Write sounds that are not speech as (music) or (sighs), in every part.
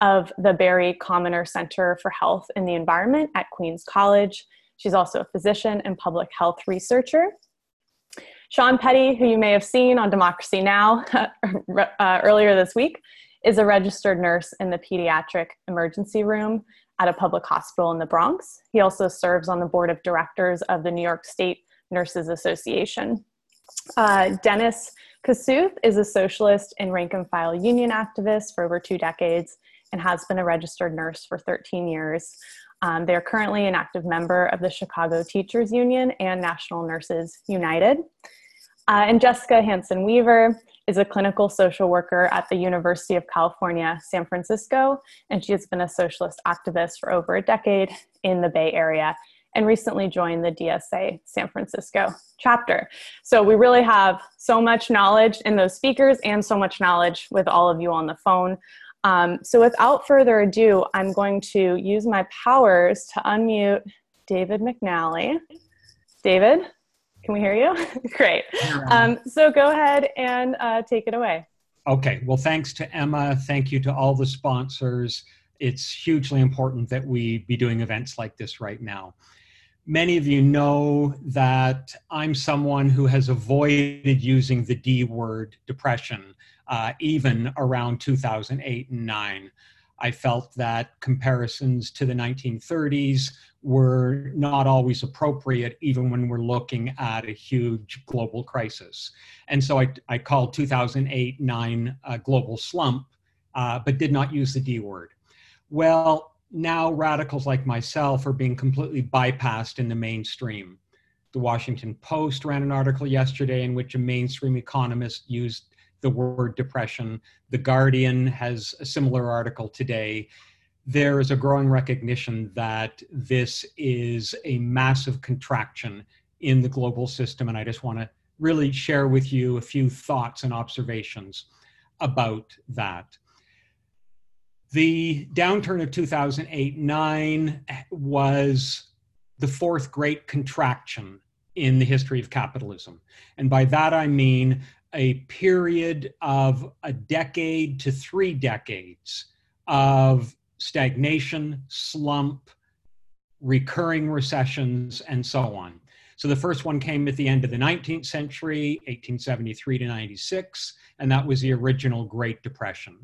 of the Barry Commoner Center for Health and the Environment at Queens College. She's also a physician and public health researcher. Sean Petty, who you may have seen on Democracy Now! (laughs) uh, earlier this week, is a registered nurse in the pediatric emergency room at a public hospital in the Bronx. He also serves on the board of directors of the New York State Nurses Association. Uh, Dennis Kosuth is a socialist and rank and file union activist for over two decades and has been a registered nurse for 13 years. Um, they are currently an active member of the Chicago Teachers Union and National Nurses United. Uh, and Jessica Hansen Weaver is a clinical social worker at the University of California, San Francisco, and she has been a socialist activist for over a decade in the Bay Area and recently joined the DSA San Francisco chapter. So we really have so much knowledge in those speakers and so much knowledge with all of you on the phone. Um, so without further ado, I'm going to use my powers to unmute David McNally. David, can we hear you? (laughs) Great. Um, so go ahead and uh, take it away. Okay. Well, thanks to Emma. Thank you to all the sponsors. It's hugely important that we be doing events like this right now. Many of you know that I'm someone who has avoided using the D word, depression, uh, even around 2008 and 9. I felt that comparisons to the 1930s were not always appropriate, even when we're looking at a huge global crisis. And so I, I called 2008 9 a global slump, uh, but did not use the D word. Well, now radicals like myself are being completely bypassed in the mainstream. The Washington Post ran an article yesterday in which a mainstream economist used the word depression. The Guardian has a similar article today. There is a growing recognition that this is a massive contraction in the global system, and I just want to really share with you a few thoughts and observations about that. The downturn of 2008 9 was the fourth great contraction in the history of capitalism. And by that I mean a period of a decade to three decades of stagnation, slump, recurring recessions, and so on. So the first one came at the end of the 19th century, 1873 to 96, and that was the original Great Depression.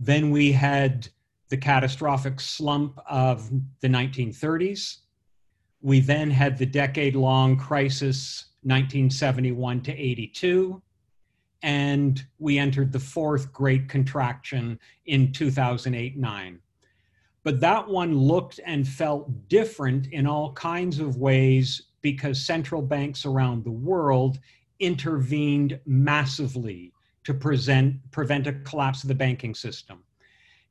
Then we had the catastrophic slump of the 1930s. We then had the decade long crisis, 1971 to 82 and we entered the fourth great contraction in 2008 9. But that one looked and felt different in all kinds of ways because central banks around the world intervened massively to present, prevent a collapse of the banking system.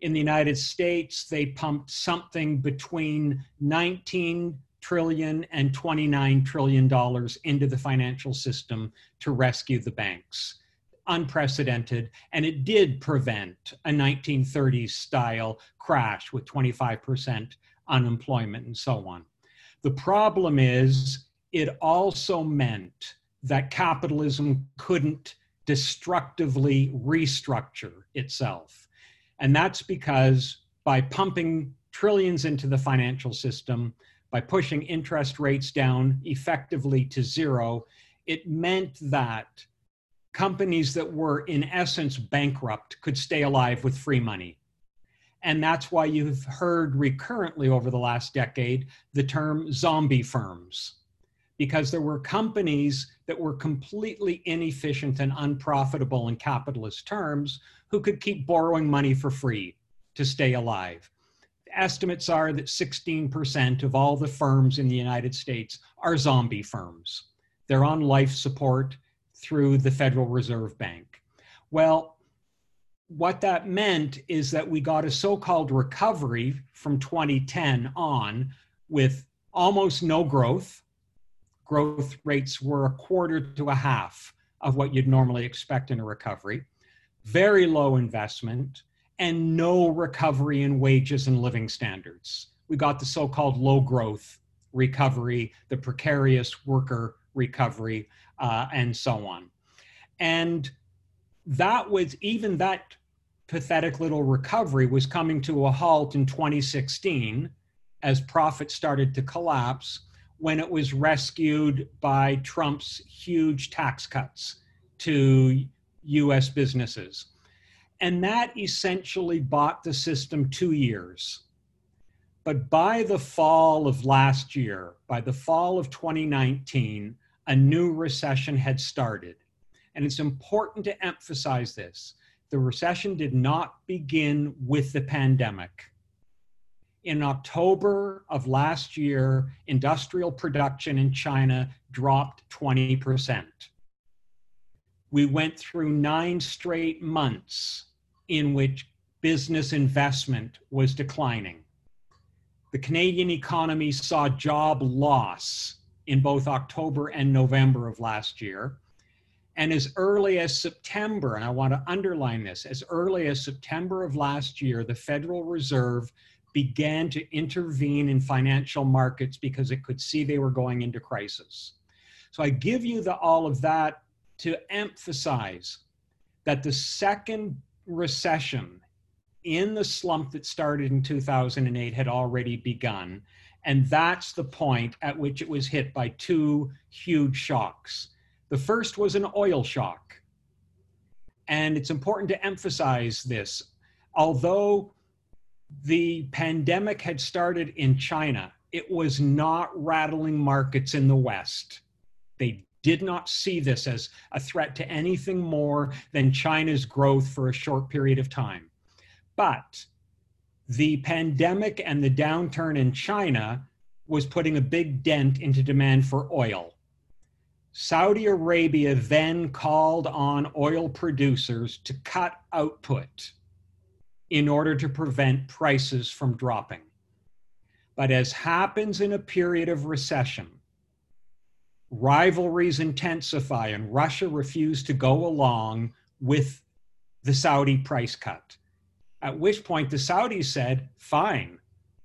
In the United States, they pumped something between 19 trillion and 29 trillion dollars into the financial system to rescue the banks unprecedented, and it did prevent a 1930s style crash with 25% unemployment and so on. The problem is, it also meant that capitalism couldn't destructively restructure itself. And that's because by pumping trillions into the financial system, by pushing interest rates down effectively to zero, it meant that companies that were in essence bankrupt could stay alive with free money. And that's why you've heard recurrently over the last decade the term zombie firms, because there were companies that were completely inefficient and unprofitable in capitalist terms who could keep borrowing money for free to stay alive. Estimates are that 16% of all the firms in the United States are zombie firms. They're on life support through the Federal Reserve Bank. Well, what that meant is that we got a so called recovery from 2010 on with almost no growth. Growth rates were a quarter to a half of what you'd normally expect in a recovery, very low investment, and no recovery in wages and living standards. We got the so called low growth recovery, the precarious worker recovery, uh, and so on. And that was even that pathetic little recovery was coming to a halt in 2016 as profits started to collapse when it was rescued by Trump's huge tax cuts to US businesses. And that essentially bought the system two years. But by the fall of last year, by the fall of 2019, a new recession had started. And it's important to emphasize this. The recession did not begin with the pandemic. In October of last year, industrial production in China dropped 20%. We went through nine straight months in which business investment was declining. The Canadian economy saw job loss in both October and November of last year. And as early as September, and I want to underline this, as early as September of last year, the Federal Reserve began to intervene in financial markets because it could see they were going into crisis. So I give you the, all of that to emphasize that the second recession in the slump that started in 2008 had already begun. And that's the point at which it was hit by two huge shocks. The first was an oil shock. And it's important to emphasize this. Although the pandemic had started in China, it was not rattling markets in the West. They did not see this as a threat to anything more than China's growth for a short period of time. But the pandemic and the downturn in China was putting a big dent into demand for oil. Saudi Arabia then called on oil producers to cut output in order to prevent prices from dropping. But as happens in a period of recession, rivalries intensify and Russia refused to go along with the Saudi price cut. At which point the Saudis said, fine,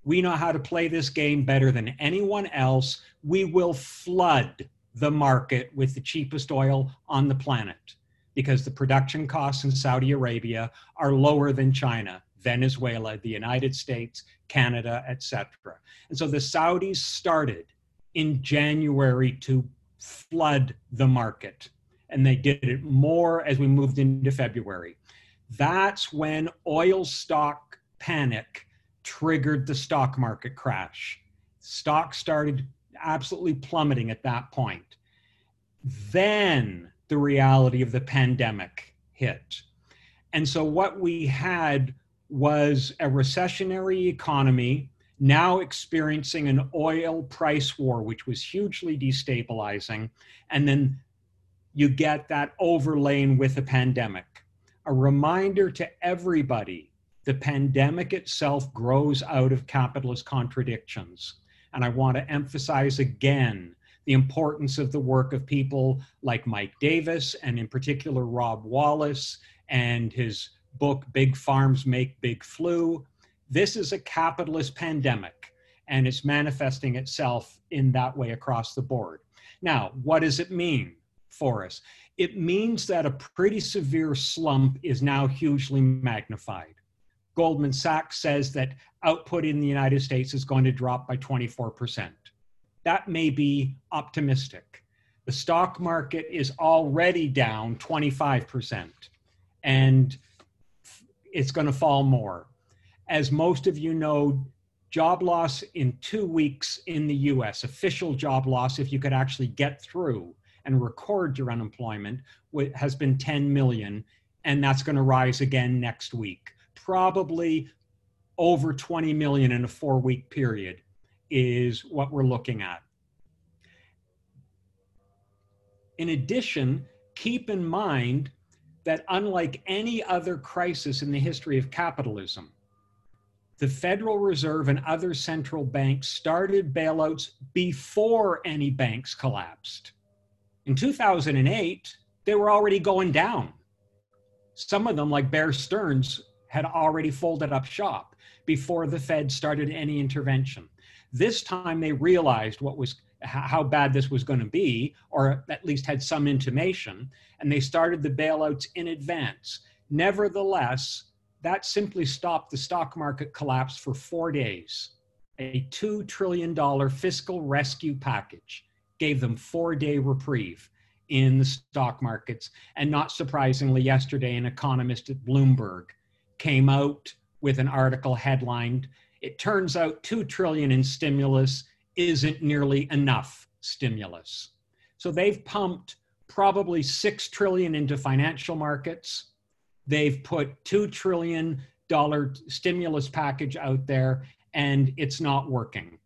we know how to play this game better than anyone else. We will flood the market with the cheapest oil on the planet because the production costs in Saudi Arabia are lower than China, Venezuela, the United States, Canada, etc. And so the Saudis started in January to flood the market. And they did it more as we moved into February. That's when oil stock panic triggered the stock market crash. Stock started absolutely plummeting at that point. Then the reality of the pandemic hit. And so what we had was a recessionary economy now experiencing an oil price war, which was hugely destabilizing. And then you get that overlaying with a pandemic a reminder to everybody the pandemic itself grows out of capitalist contradictions. And I want to emphasize again the importance of the work of people like Mike Davis, and in particular, Rob Wallace, and his book, Big Farms Make Big Flu. This is a capitalist pandemic, and it's manifesting itself in that way across the board. Now, what does it mean for us? it means that a pretty severe slump is now hugely magnified. Goldman Sachs says that output in the United States is going to drop by 24%. That may be optimistic. The stock market is already down 25%, and it's going to fall more. As most of you know, job loss in two weeks in the US, official job loss, if you could actually get through, and record your unemployment has been 10 million, and that's going to rise again next week. Probably over 20 million in a four week period is what we're looking at. In addition, keep in mind that unlike any other crisis in the history of capitalism, the Federal Reserve and other central banks started bailouts before any banks collapsed. In 2008, they were already going down. Some of them, like Bear Stearns, had already folded up shop before the Fed started any intervention. This time they realized what was how bad this was going to be, or at least had some intimation, and they started the bailouts in advance. Nevertheless, that simply stopped the stock market collapse for four days. A $2 trillion fiscal rescue package gave them four day reprieve in the stock markets. And not surprisingly, yesterday, an economist at Bloomberg came out with an article headlined, It turns out 2 trillion in stimulus isn't nearly enough stimulus. So they've pumped probably 6 trillion into financial markets. They've put 2 trillion dollar stimulus package out there and it's not working.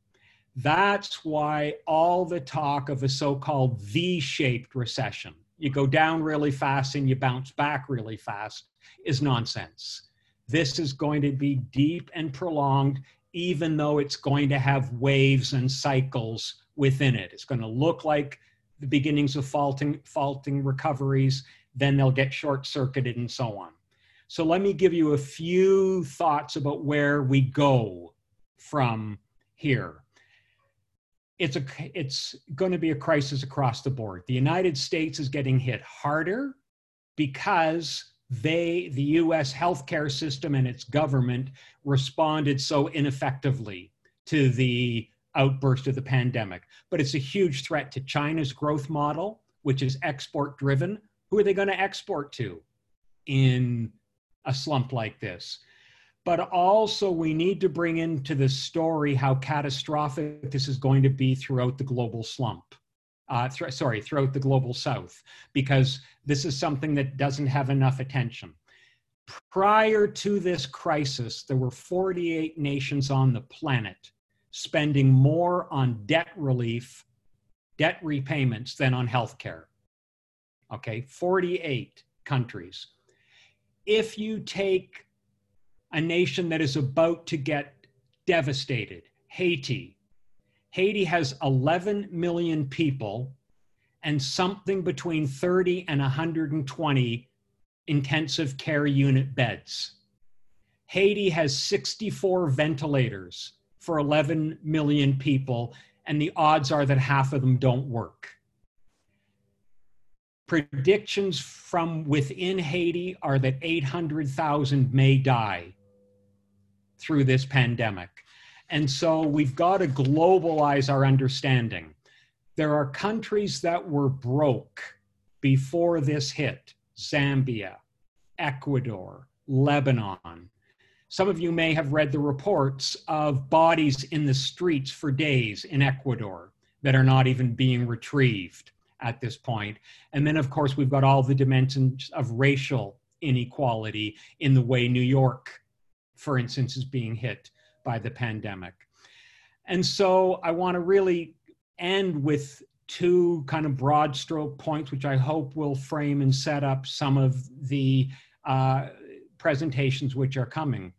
That's why all the talk of a so called V shaped recession, you go down really fast and you bounce back really fast, is nonsense. This is going to be deep and prolonged, even though it's going to have waves and cycles within it. It's going to look like the beginnings of faulting, faulting recoveries, then they'll get short circuited and so on. So let me give you a few thoughts about where we go from here it's a it's going to be a crisis across the board. The United States is getting hit harder because they the US healthcare system and its government responded so ineffectively to the outburst of the pandemic. But it's a huge threat to China's growth model, which is export driven. Who are they going to export to in a slump like this? But also we need to bring into the story how catastrophic this is going to be throughout the global slump. Uh, th- sorry, throughout the global south, because this is something that doesn't have enough attention. Prior to this crisis, there were 48 nations on the planet spending more on debt relief, debt repayments than on healthcare. Okay, 48 countries. If you take a nation that is about to get devastated Haiti. Haiti has 11 million people and something between 30 and 120 intensive care unit beds. Haiti has 64 ventilators for 11 million people, and the odds are that half of them don't work. Predictions from within Haiti are that 800,000 may die through this pandemic. And so we've got to globalize our understanding. There are countries that were broke before this hit Zambia, Ecuador, Lebanon. Some of you may have read the reports of bodies in the streets for days in Ecuador that are not even being retrieved at this point. And then, of course, we've got all the dimensions of racial inequality in the way New York for instance, is being hit by the pandemic. And so I want to really end with two kind of broad stroke points, which I hope will frame and set up some of the uh, presentations which are coming.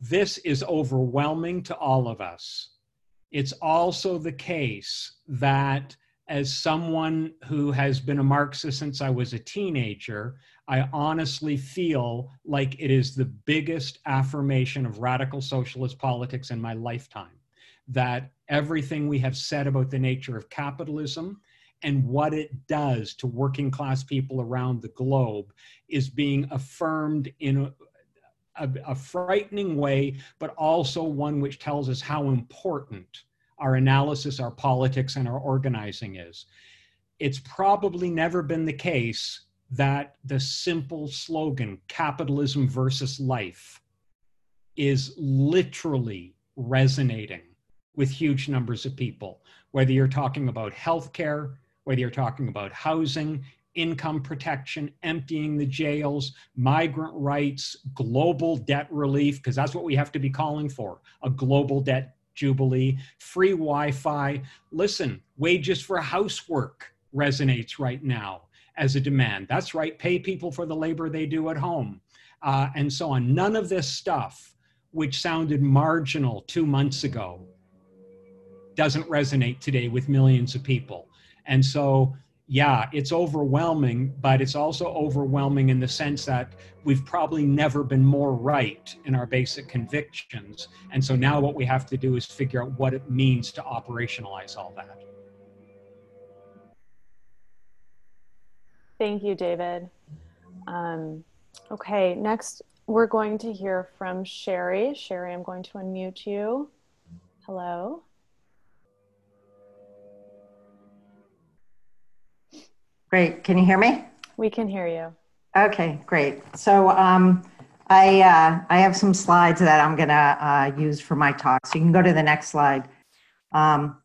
This is overwhelming to all of us. It's also the case that as someone who has been a Marxist since I was a teenager, I honestly feel like it is the biggest affirmation of radical socialist politics in my lifetime. That everything we have said about the nature of capitalism and what it does to working class people around the globe is being affirmed in a, a, a frightening way, but also one which tells us how important our analysis, our politics, and our organizing is. It's probably never been the case that the simple slogan, capitalism versus life, is literally resonating with huge numbers of people, whether you're talking about healthcare, whether you're talking about housing, income protection, emptying the jails, migrant rights, global debt relief, because that's what we have to be calling for a global debt jubilee, free Wi Fi. Listen, wages for housework resonates right now as a demand. That's right, pay people for the labor they do at home, uh, and so on. None of this stuff, which sounded marginal two months ago, doesn't resonate today with millions of people. And so, yeah, it's overwhelming, but it's also overwhelming in the sense that we've probably never been more right in our basic convictions. And so now what we have to do is figure out what it means to operationalize all that. Thank you, David. Um, okay, next we're going to hear from Sherry. Sherry, I'm going to unmute you. Hello. Great. Can you hear me? We can hear you. Okay, great. So um, I, uh, I have some slides that I'm going to uh, use for my talk. So you can go to the next slide. Um,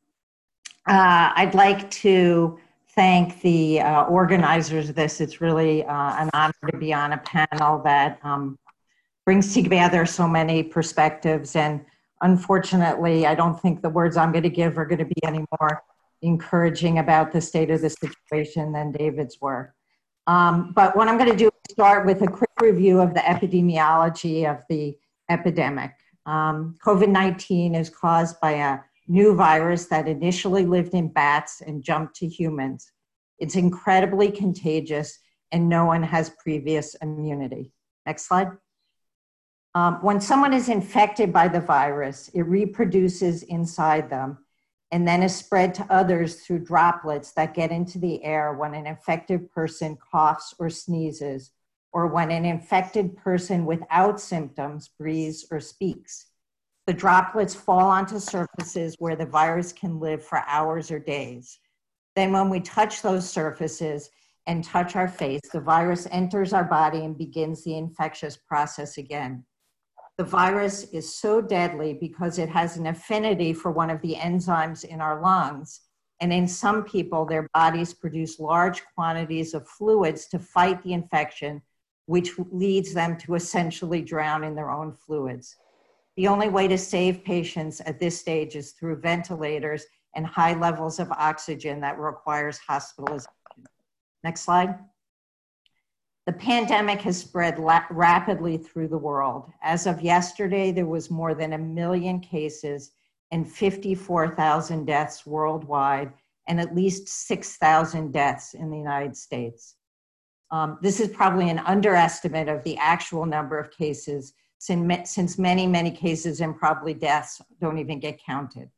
uh, I'd like to thank the uh, organizers of this. It's really uh, an honor to be on a panel that um, brings together so many perspectives. And unfortunately, I don't think the words I'm going to give are going to be any more encouraging about the state of the situation than David's were. Um, but what I'm going to do is start with a quick review of the epidemiology of the epidemic. Um, COVID 19 is caused by a new virus that initially lived in bats and jumped to humans. It's incredibly contagious and no one has previous immunity. Next slide. Um, when someone is infected by the virus, it reproduces inside them and then is spread to others through droplets that get into the air when an infected person coughs or sneezes, or when an infected person without symptoms breathes or speaks. The droplets fall onto surfaces where the virus can live for hours or days. Then, when we touch those surfaces and touch our face, the virus enters our body and begins the infectious process again. The virus is so deadly because it has an affinity for one of the enzymes in our lungs. And in some people, their bodies produce large quantities of fluids to fight the infection, which leads them to essentially drown in their own fluids. The only way to save patients at this stage is through ventilators and high levels of oxygen that requires hospitalization. Next slide. The pandemic has spread rapidly through the world. As of yesterday, there was more than a million cases and 54,000 deaths worldwide, and at least 6,000 deaths in the United States. Um, this is probably an underestimate of the actual number of cases, since many, many cases and probably deaths don't even get counted.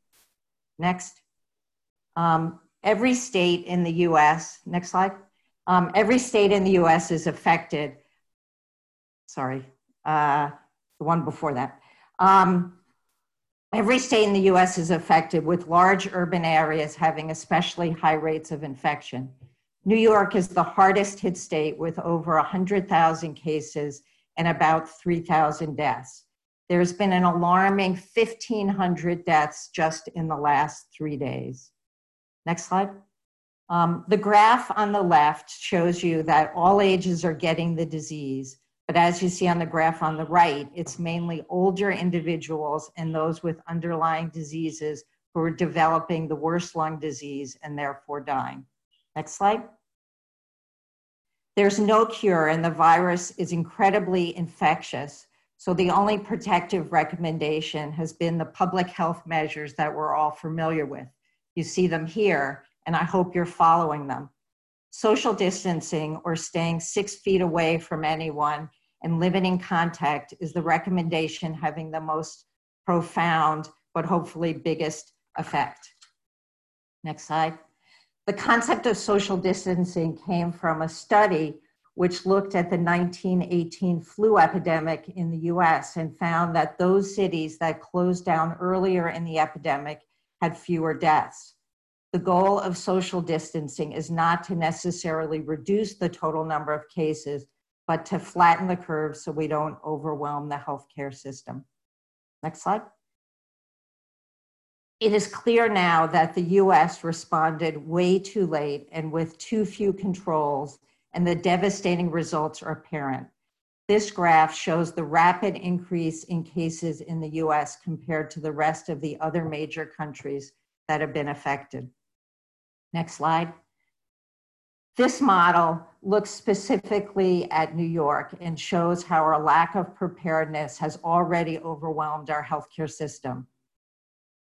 Next. Um, every state in the US, next slide um, every state in the US is affected. Sorry, uh, the one before that. Um, every state in the US is affected, with large urban areas having especially high rates of infection. New York is the hardest hit state with over 100,000 cases and about 3,000 deaths. There's been an alarming 1,500 deaths just in the last three days. Next slide. Um, the graph on the left shows you that all ages are getting the disease, but as you see on the graph on the right, it's mainly older individuals and those with underlying diseases who are developing the worst lung disease and therefore dying. Next slide. There's no cure, and the virus is incredibly infectious. So, the only protective recommendation has been the public health measures that we're all familiar with. You see them here and I hope you're following them. Social distancing or staying six feet away from anyone and limiting contact is the recommendation having the most profound but hopefully biggest effect. Next slide. The concept of social distancing came from a study which looked at the 1918 flu epidemic in the US and found that those cities that closed down earlier in the epidemic had fewer deaths the goal of social distancing is not to necessarily reduce the total number of cases, but to flatten the curve so we don't overwhelm the healthcare system. Next slide. It is clear now that the US responded way too late and with too few controls, and the devastating results are apparent. This graph shows the rapid increase in cases in the US compared to the rest of the other major countries that have been affected. Next slide. This model looks specifically at New York and shows how our lack of preparedness has already overwhelmed our healthcare system.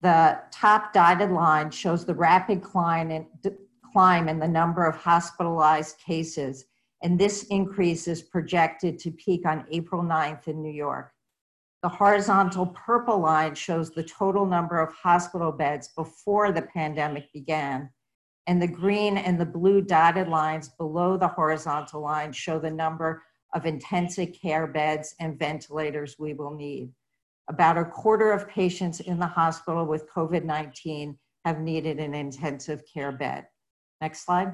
The top dotted line shows the rapid climb in, climb in the number of hospitalized cases, and this increase is projected to peak on April 9th in New York. The horizontal purple line shows the total number of hospital beds before the pandemic began and the green and the blue dotted lines below the horizontal line show the number of intensive care beds and ventilators we will need. About a quarter of patients in the hospital with COVID 19 have needed an intensive care bed. Next slide.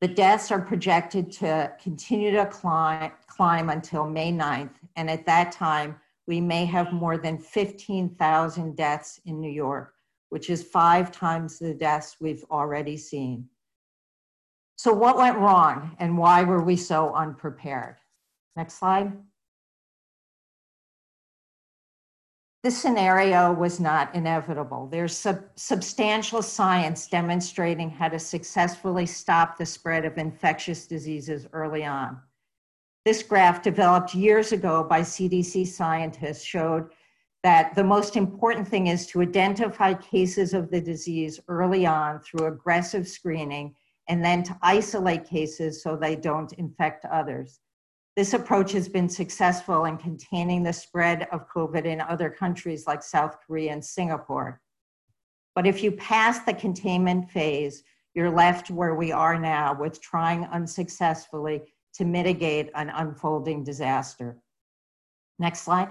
The deaths are projected to continue to climb, climb until May 9th, and at that time, we may have more than 15,000 deaths in New York, which is five times the deaths we've already seen. So, what went wrong and why were we so unprepared? Next slide. This scenario was not inevitable. There's sub- substantial science demonstrating how to successfully stop the spread of infectious diseases early on. This graph, developed years ago by CDC scientists, showed that the most important thing is to identify cases of the disease early on through aggressive screening and then to isolate cases so they don't infect others. This approach has been successful in containing the spread of COVID in other countries like South Korea and Singapore. But if you pass the containment phase, you're left where we are now with trying unsuccessfully to mitigate an unfolding disaster. Next slide.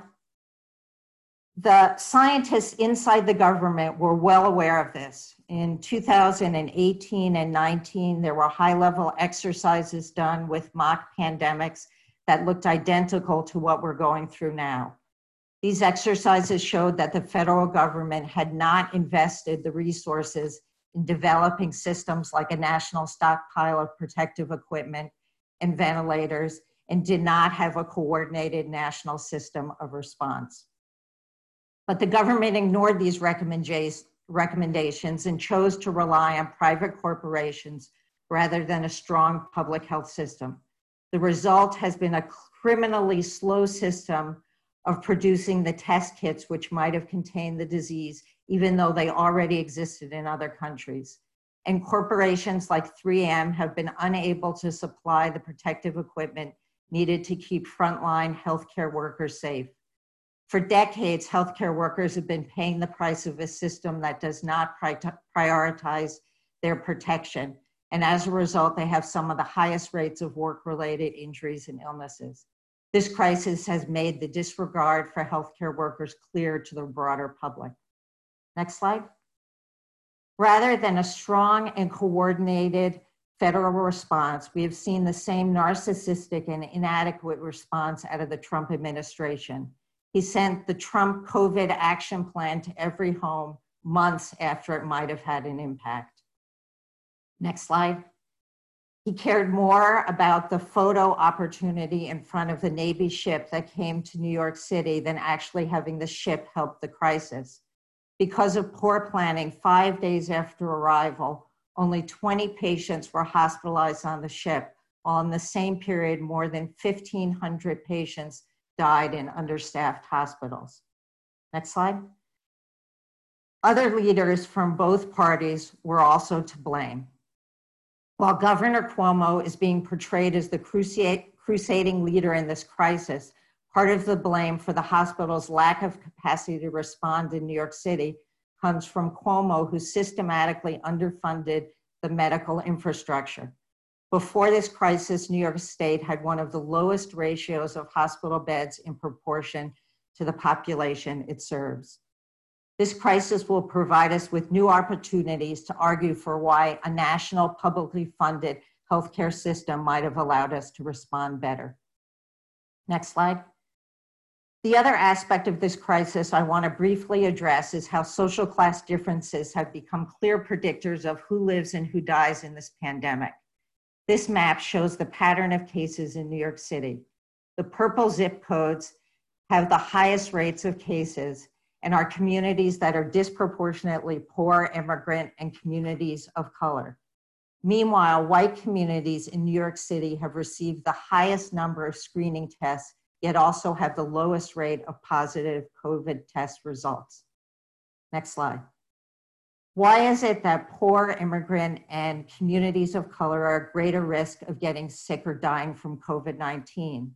The scientists inside the government were well aware of this. In 2018 and 19, there were high level exercises done with mock pandemics that looked identical to what we're going through now. These exercises showed that the federal government had not invested the resources in developing systems like a national stockpile of protective equipment and ventilators and did not have a coordinated national system of response. But the government ignored these recommendations and chose to rely on private corporations rather than a strong public health system. The result has been a criminally slow system of producing the test kits which might have contained the disease, even though they already existed in other countries. And corporations like 3M have been unable to supply the protective equipment needed to keep frontline healthcare workers safe. For decades, healthcare workers have been paying the price of a system that does not prioritize their protection and as a result, they have some of the highest rates of work related injuries and illnesses. This crisis has made the disregard for healthcare workers clear to the broader public. Next slide. Rather than a strong and coordinated federal response, we have seen the same narcissistic and inadequate response out of the Trump administration. He sent the Trump COVID action plan to every home months after it might have had an impact. Next slide. He cared more about the photo opportunity in front of the Navy ship that came to New York City than actually having the ship help the crisis. Because of poor planning, five days after arrival, only 20 patients were hospitalized on the ship, while in the same period, more than 1,500 patients died in understaffed hospitals. Next slide. Other leaders from both parties were also to blame. While Governor Cuomo is being portrayed as the crusading leader in this crisis, part of the blame for the hospital's lack of capacity to respond in New York City comes from Cuomo, who systematically underfunded the medical infrastructure. Before this crisis, New York State had one of the lowest ratios of hospital beds in proportion to the population it serves. This crisis will provide us with new opportunities to argue for why a national publicly funded healthcare system might have allowed us to respond better. Next slide. The other aspect of this crisis I want to briefly address is how social class differences have become clear predictors of who lives and who dies in this pandemic. This map shows the pattern of cases in New York City. The purple zip codes have the highest rates of cases, and our communities that are disproportionately poor, immigrant, and communities of color. Meanwhile, white communities in New York City have received the highest number of screening tests, yet also have the lowest rate of positive COVID test results. Next slide. Why is it that poor, immigrant, and communities of color are at greater risk of getting sick or dying from COVID 19?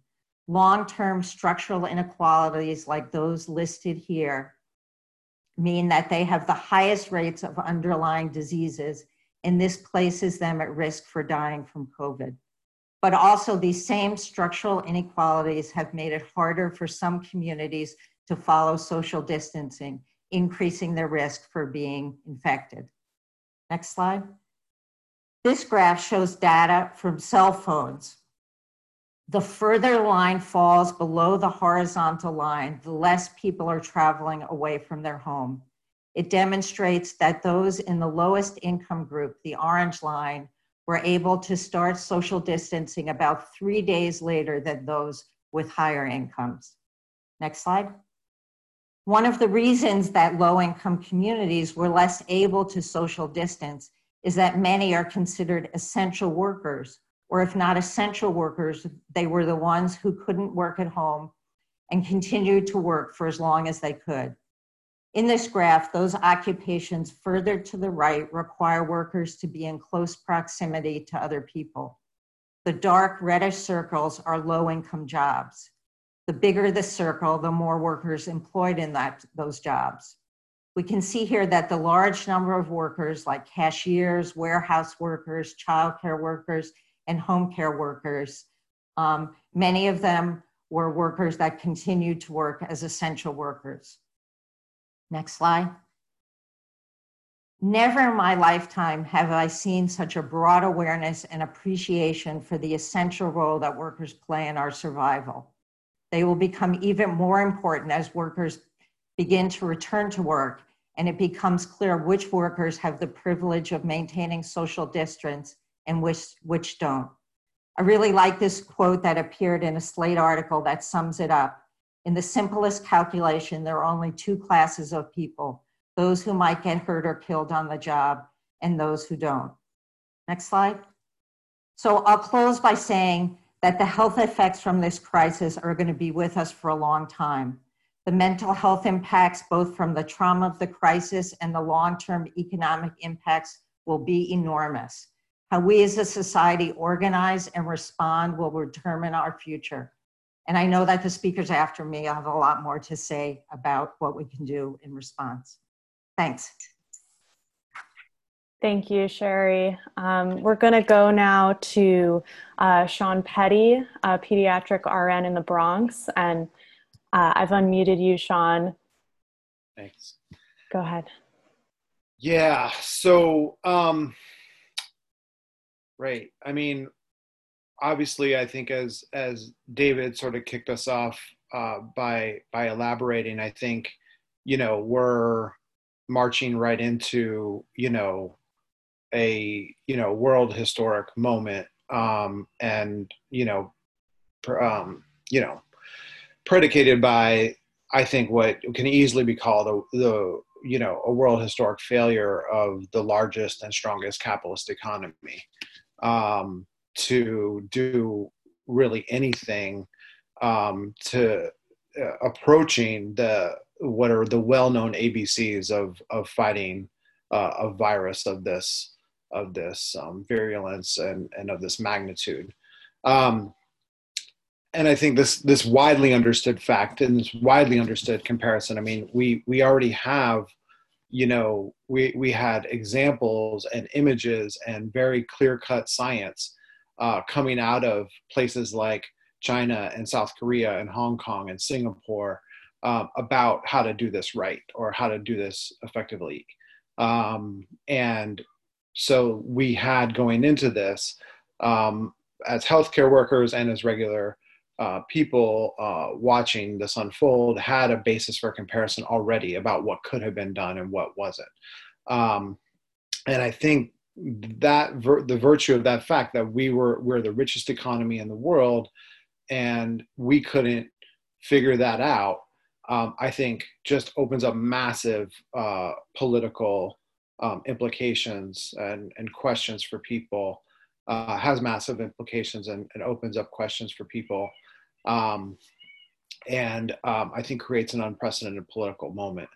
Long term structural inequalities like those listed here mean that they have the highest rates of underlying diseases, and this places them at risk for dying from COVID. but also these same structural inequalities have made it harder for some communities to follow social distancing, increasing their risk for being infected. Next slide. This graph shows data from cell phones. The further line falls below the horizontal line, the less people are traveling away from their home. It demonstrates that those in the lowest income group, the orange line, were able to start social distancing about three days later than those with higher incomes. Next slide. One of the reasons that low income communities were less able to social distance is that many are considered essential workers, or if not essential workers, they were the ones who couldn't work at home and continued to work for as long as they could. In this graph, those occupations further to the right require workers to be in close proximity to other people. The dark reddish circles are low income jobs. The bigger the circle, the more workers employed in that, those jobs. We can see here that the large number of workers like cashiers, warehouse workers, childcare workers, and home care workers, um, many of them were workers that continued to work as essential workers. Next slide. Never in my lifetime have I seen such a broad awareness and appreciation for the essential role that workers play in our survival. They will become even more important as workers begin to return to work and it becomes clear which workers have the privilege of maintaining social distance and which, which don't. I really like this quote that appeared in a Slate article that sums it up. In the simplest calculation, there are only two classes of people those who might get hurt or killed on the job, and those who don't. Next slide. So I'll close by saying that the health effects from this crisis are going to be with us for a long time. The mental health impacts, both from the trauma of the crisis and the long term economic impacts, will be enormous. How we as a society organize and respond will determine our future. And I know that the speakers after me have a lot more to say about what we can do in response. Thanks. Thank you, Sherry. Um, we're going to go now to uh, Sean Petty, a pediatric RN in the Bronx, and uh, I've unmuted you, Sean. Thanks. Go ahead. Yeah. So, um, right. I mean, obviously, I think as as David sort of kicked us off uh, by by elaborating, I think you know we're marching right into you know a you know world historic moment, um, and you know, um, you know predicated by I think what can easily be called a, the you know a world historic failure of the largest and strongest capitalist economy um, to do really anything um, to uh, approaching the what are the well-known ABCs of of fighting uh, a virus of this of this um, virulence and and of this magnitude. Um, and I think this this widely understood fact and this widely understood comparison. I mean, we we already have, you know, we we had examples and images and very clear cut science uh, coming out of places like China and South Korea and Hong Kong and Singapore um, about how to do this right or how to do this effectively. Um, and so we had going into this um, as healthcare workers and as regular uh, people uh, watching this unfold had a basis for comparison already about what could have been done and what wasn't. Um, and I think that vir- the virtue of that fact that we were we're the richest economy in the world and we couldn't figure that out um, i think just opens up massive uh, political um, implications and, and questions for people uh, has massive implications and, and opens up questions for people um, and um, I think creates an unprecedented political moment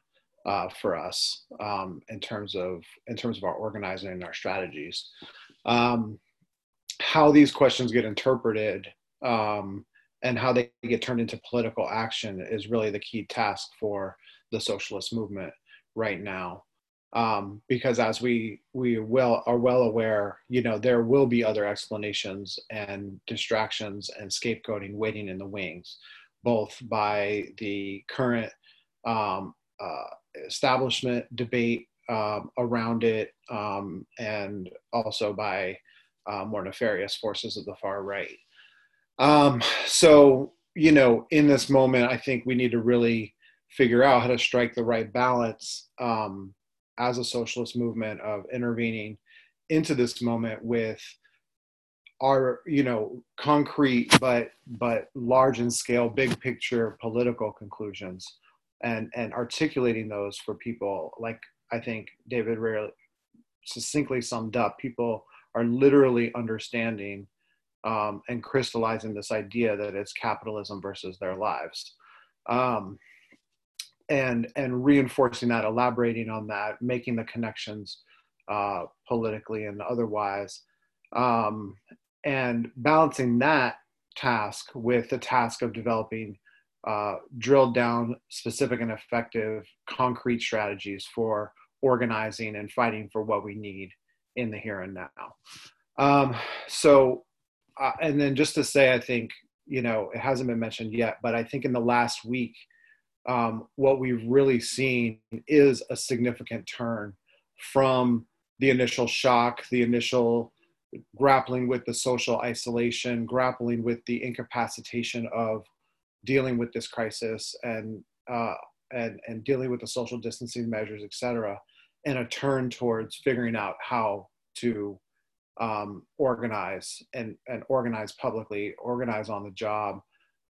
uh, for us um, in terms of in terms of our organizing and our strategies. Um, how these questions get interpreted um, and how they get turned into political action is really the key task for the socialist movement right now. Um, because as we we well are well aware, you know, there will be other explanations and distractions and scapegoating waiting in the wings, both by the current um, uh, establishment debate um, around it, um, and also by uh, more nefarious forces of the far right. Um, so, you know, in this moment, I think we need to really figure out how to strike the right balance um, as a socialist movement of intervening into this moment with our you know concrete but but large in scale big picture political conclusions and and articulating those for people. Like i think david rarely succinctly summed up people are literally understanding um, and crystallizing this idea that it's capitalism versus their lives. Um, and and reinforcing that, elaborating on that, making the connections uh, politically and otherwise, um, and balancing that task with the task of developing uh, drilled down, specific and effective, concrete strategies for organizing and fighting for what we need in the here and now. Um, so, uh, and then just to say, I think you know it hasn't been mentioned yet, but I think in the last week um, what we've really seen is a significant turn from the initial shock, the initial grappling with the social isolation, grappling with the incapacitation of dealing with this crisis and uh, and and dealing with the social distancing measures, et cetera, and a turn towards figuring out how to um, organize and and organize publicly, organize on the job,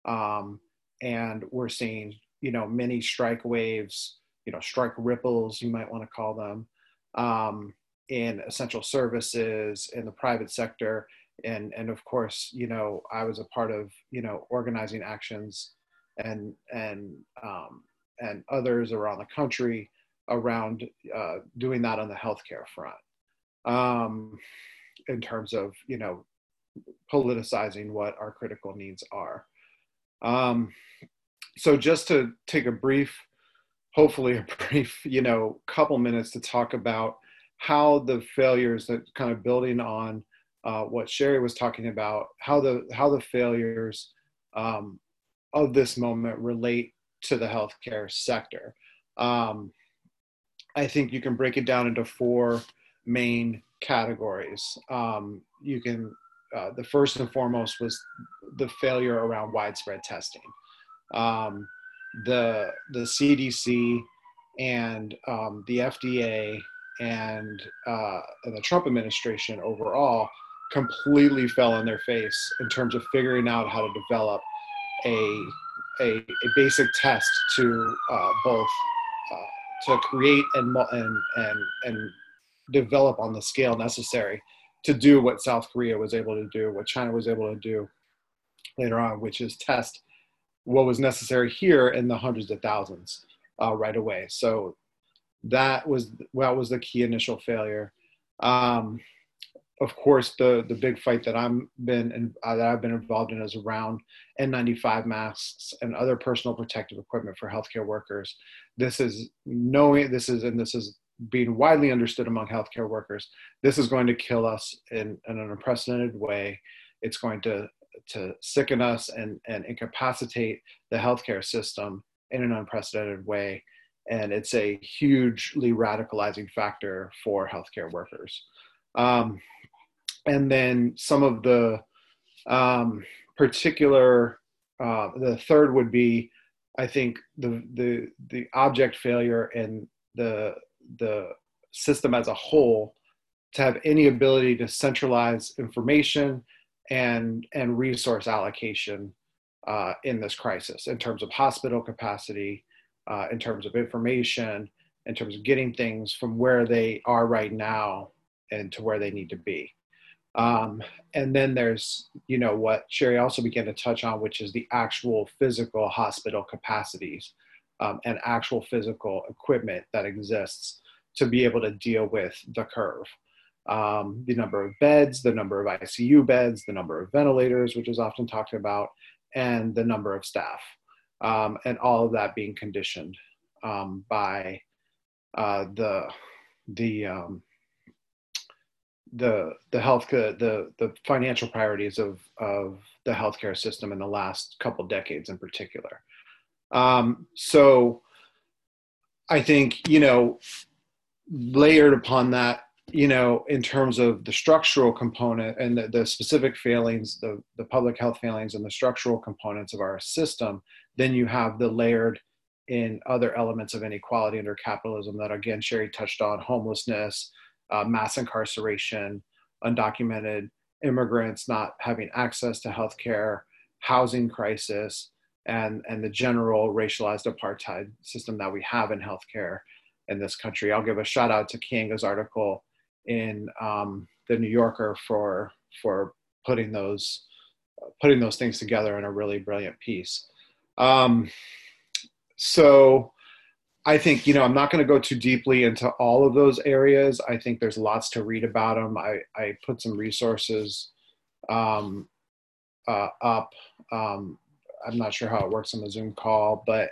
um, and we're seeing you know many strike waves you know strike ripples you might want to call them um, in essential services in the private sector. And and of course you know i was a part of you know organizing actions and and um, and others around the country around uh, doing that on the healthcare front. Um, in terms of you know politicizing what our critical needs are. Um, so just to take a brief hopefully a (laughs) brief you know couple minutes to talk about how the failures that kind of building on uh, what sherry was talking about how the how the failures um, of this moment relate to the healthcare sector. Um, i think you can break it down into four main categories. Um, you can uh, the first and foremost was the failure around widespread testing um, the the CDC and um, the FDA and, uh, and the Trump administration overall completely fell on their face in terms of figuring out how to develop a a, a basic test to uh, both uh, to create and and and and develop on the scale necessary to do what South Korea was able to do, what China was able to do later on, which is test what was necessary here in the hundreds of thousands uh, right away. So that was that was the key initial failure. Um, of course, the the big fight that I'm been in, uh, that I've been involved in is around N95 masks and other personal protective equipment for healthcare workers. This is knowing this is and this is being widely understood among healthcare workers. This is going to kill us in, in an unprecedented way. It's going to to sicken us and, and incapacitate the healthcare system in an unprecedented way. And it's a hugely radicalizing factor for healthcare workers. Um, and then some of the um, particular, uh, the third would be, I think, the, the, the object failure in the, the system as a whole to have any ability to centralize information and and resource allocation uh, in this crisis in terms of hospital capacity, uh, in terms of information, in terms of getting things from where they are right now and to where they need to be. Um, and then there's, you know, what Sherry also began to touch on, which is the actual physical hospital capacities um, and actual physical equipment that exists to be able to deal with the curve um, the number of beds, the number of ICU beds, the number of ventilators, which is often talked about, and the number of staff, um, and all of that being conditioned um, by uh, the the um, the the health the the financial priorities of of the healthcare system in the last couple decades in particular. Um, so I think you know layered upon that you know in terms of the structural component and the, the specific failings the, the public health failings and the structural components of our system then you have the layered in other elements of inequality under capitalism that again sherry touched on homelessness uh, mass incarceration, undocumented immigrants not having access to health care, housing crisis, and, and the general racialized apartheid system that we have in healthcare in this country. I'll give a shout out to Keeanga's article in um, the New Yorker for for putting those putting those things together in a really brilliant piece. Um, so I think, you know, I'm not going to go too deeply into all of those areas. I think there's lots to read about them. I, I put some resources um, uh, up. Um, I'm not sure how it works on the Zoom call, but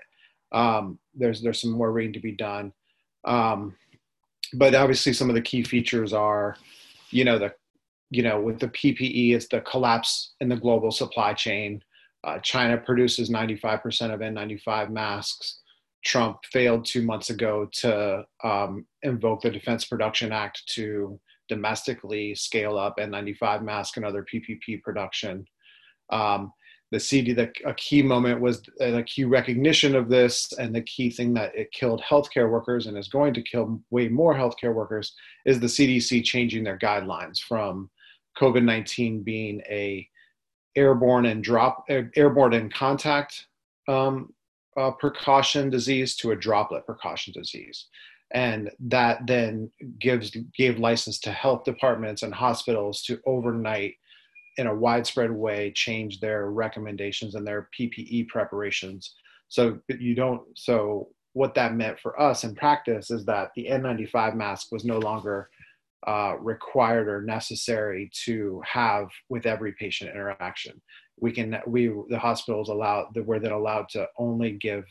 um, there's there's some more reading to be done. But obviously, some of the key features are, you know, the you know with the PPE, it's the collapse in the global supply chain. Uh, China produces 95% of N95 masks. Trump failed two months ago to um, invoke the Defense Production Act to domestically scale up N95 mask and other PPE production. Um, the CD, the, a key moment was a key recognition of this, and the key thing that it killed healthcare workers and is going to kill way more healthcare workers is the CDC changing their guidelines from COVID 19 being a airborne and drop airborne and contact um, uh, precaution disease to a droplet precaution disease. And that then gives gave license to health departments and hospitals to overnight in a widespread way change their recommendations and their ppe preparations. So you don't so what that meant for us in practice is that the n95 mask was no longer uh, required or necessary to have with every patient interaction. We can we the hospitals allowed we're then allowed to only give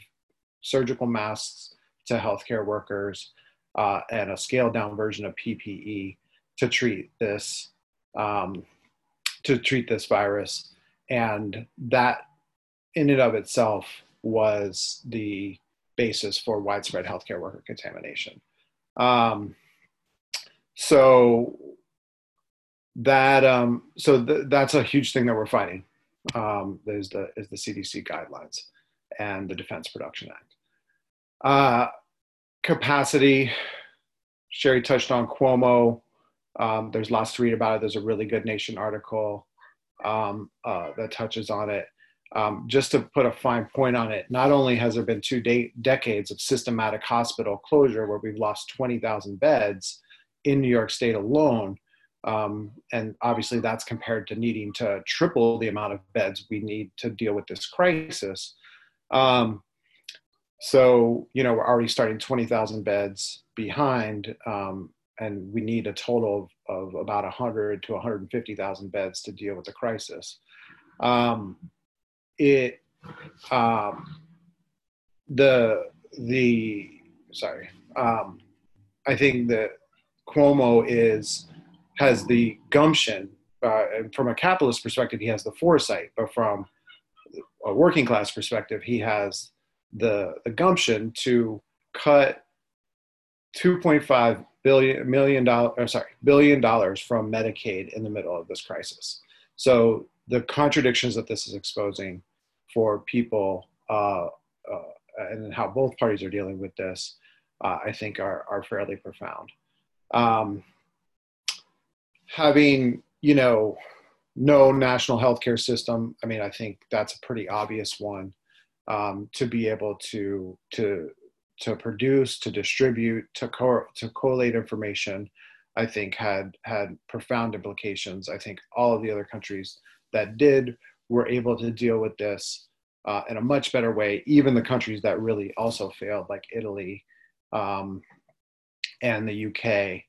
surgical masks to healthcare workers uh, and a scaled down version of PPE to treat this um, to treat this virus, and that in and of itself was the basis for widespread healthcare worker contamination. Um, so that um, so th- that's a huge thing that we're fighting um, is the is the CDC guidelines and the Defense Production Act. Uh, capacity, Sherry touched on Cuomo. Um, there's lots to read about it. There's a really good Nation article um, uh, that touches on it. Um, just to put a fine point on it, not only has there been two de- decades of systematic hospital closure where we've lost 20,000 beds in New York State alone, um, and obviously, that's compared to needing to triple the amount of beds we need to deal with this crisis. Um, so, you know, we're already starting 20,000 beds behind, um, and we need a total of, of about 100 to 150,000 beds to deal with the crisis. Um, it, um, the, the, sorry, um, I think that Cuomo is has the gumption, uh, from a capitalist perspective, he has the foresight, but from a working class perspective, he has the, the gumption to cut 2.5 billion million dollar sorry billion dollars from Medicaid in the middle of this crisis. So the contradictions that this is exposing for people uh, uh, and how both parties are dealing with this, uh, I think are are fairly profound. Um, having you know no national healthcare system i mean i think that's a pretty obvious one um, to be able to to to produce to distribute to co- to collate information i think had had profound implications i think all of the other countries that did were able to deal with this uh, in a much better way even the countries that really also failed like italy um, and the uk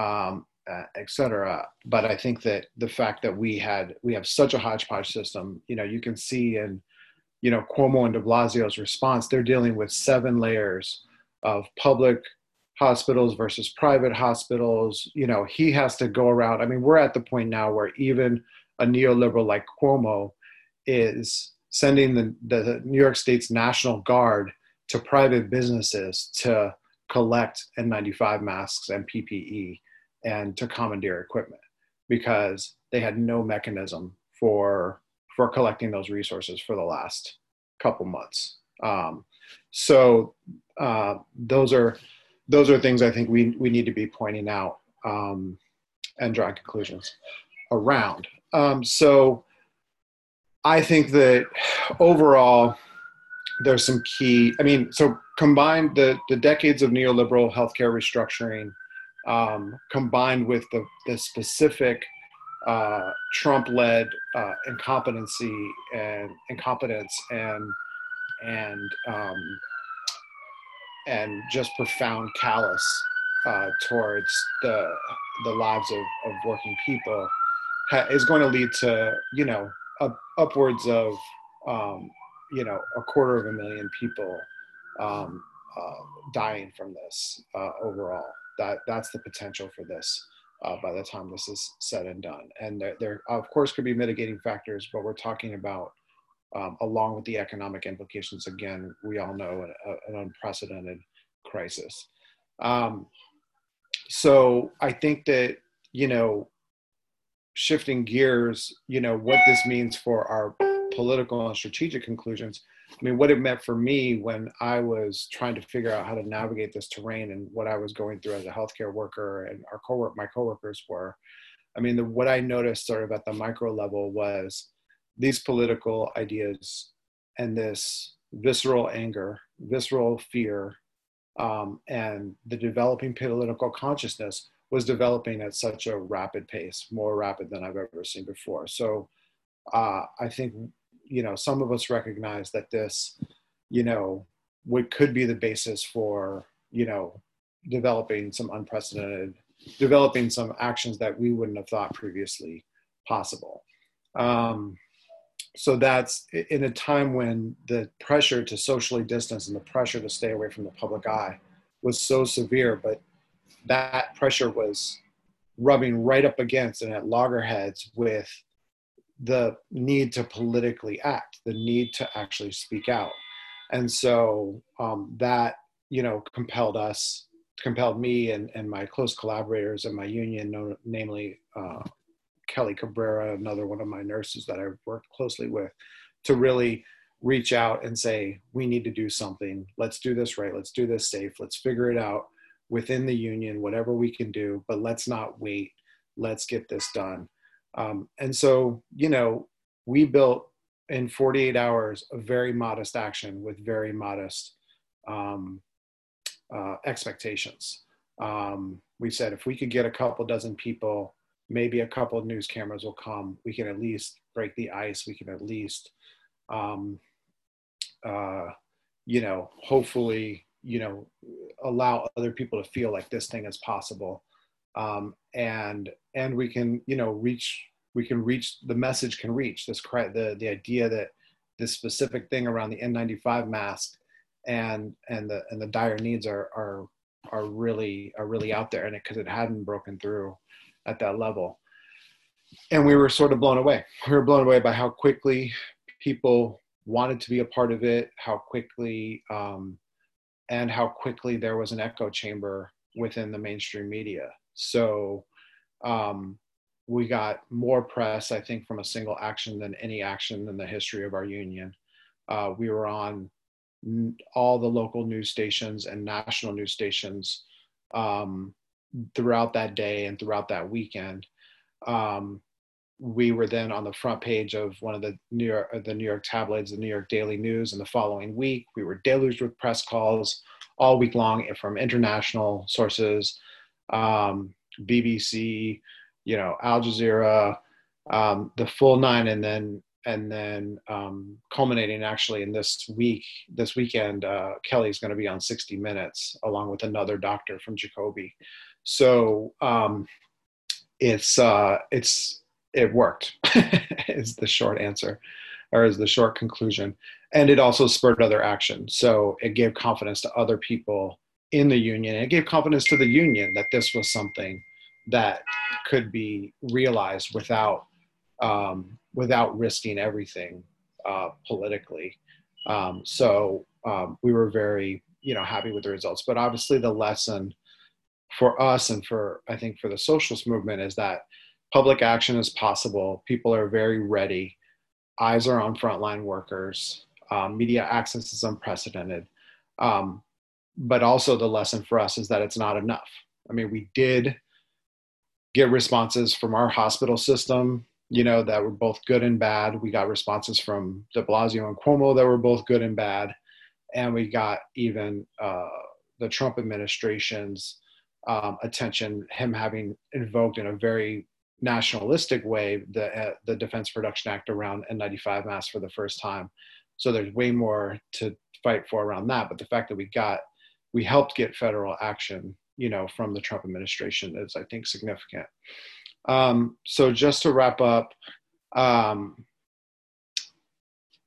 um, uh, etc. But I think that the fact that we had we have such a hodgepodge system, you know, you can see in you know Cuomo and De Blasio's response, they're dealing with seven layers of public hospitals versus private hospitals. You know, he has to go around. I mean, we're at the point now where even a neoliberal like Cuomo is sending the, the New York State's National Guard to private businesses to collect N95 masks and PPE and to commandeer equipment because they had no mechanism for for collecting those resources for the last couple months. Um, so uh, those are those are things I think we we need to be pointing out um, and drawing conclusions around. Um, so I think that overall there's some key. I mean, so combined the the decades of neoliberal healthcare restructuring, um, combined with the the specific uh, Trump-led uh, incompetency and incompetence and and um, and just profound callous uh, towards the the lives of, of working people ha- is going to lead to you know up, upwards of um, you know a quarter of a million people um, uh, dying from this uh, overall. That that's the potential for this uh, by the time this is said and done. And there, there, of course could be mitigating factors, but we're talking about um, along with the economic implications. Again, we all know an, an unprecedented crisis. Um, so I think that you know shifting gears, you know, what this means for our political and strategic conclusions. I mean, what it meant for me when I was trying to figure out how to navigate this terrain and what I was going through as a healthcare worker and our co-work, my coworkers were. I mean, the, what I noticed sort of at the micro level was these political ideas and this visceral anger, visceral fear, um, and the developing political consciousness was developing at such a rapid pace, more rapid than I've ever seen before. So uh, I think, you know, some of us recognize that this, you know, what could be the basis for, you know, developing some unprecedented, developing some actions that we wouldn't have thought previously possible. Um, so that's in a time when the pressure to socially distance and the pressure to stay away from the public eye was so severe, but that pressure was rubbing right up against and at loggerheads with the need to politically act, the need to actually speak out. And so um, that, you know, compelled us, compelled me and, and my close collaborators in my union, namely uh, Kelly Cabrera, another one of my nurses that I've worked closely with, to really reach out and say, we need to do something. Let's do this right. Let's do this safe. Let's figure it out within the union, whatever we can do, but let's not wait. Let's get this done. Um, and so, you know, we built in 48 hours a very modest action with very modest um, uh, expectations. Um, we said if we could get a couple dozen people, maybe a couple of news cameras will come. We can at least break the ice. We can at least, um, uh, you know, hopefully you know allow other people to feel like this thing is possible um, and and we can you know reach we can reach the message can reach this the the idea that this specific thing around the N95 mask and and the and the dire needs are are are really are really out there and it because it hadn't broken through at that level and we were sort of blown away we were blown away by how quickly people wanted to be a part of it how quickly um, and how quickly there was an echo chamber within the mainstream media. So um, we got more press, I think, from a single action than any action in the history of our union. Uh, we were on all the local news stations and national news stations um, throughout that day and throughout that weekend. Um, we were then on the front page of one of the New York, the New York tabloids, the New York Daily News, and the following week we were deluged with press calls all week long from international sources, um, BBC, you know, Al Jazeera, um, the full nine, and then and then um, culminating actually in this week, this weekend, uh, Kelly's going to be on 60 Minutes along with another doctor from Jacobi. So um, it's uh, it's it worked (laughs) is the short answer or is the short conclusion and it also spurred other action so it gave confidence to other people in the union. And it gave confidence to the union that this was something that could be realized without um, without risking everything uh, politically. Um, so um, we were very you know happy with the results. But obviously, the lesson for us and for I think for the socialist movement is that public action is possible. People are very ready. Eyes are on frontline workers. Um, media access is unprecedented. Um, but also the lesson for us is that it's not enough. I mean, we did get responses from our hospital system, you know, that were both good and bad. We got responses from De Blasio and Cuomo that were both good and bad, and we got even uh, the Trump administration's um, attention, him having invoked in a very nationalistic way the uh, the Defense Production Act around N95 masks for the first time. So there's way more to fight for around that. But the fact that we got we helped get federal action, you know, from the Trump administration is, I think, significant. Um, so just to wrap up, um,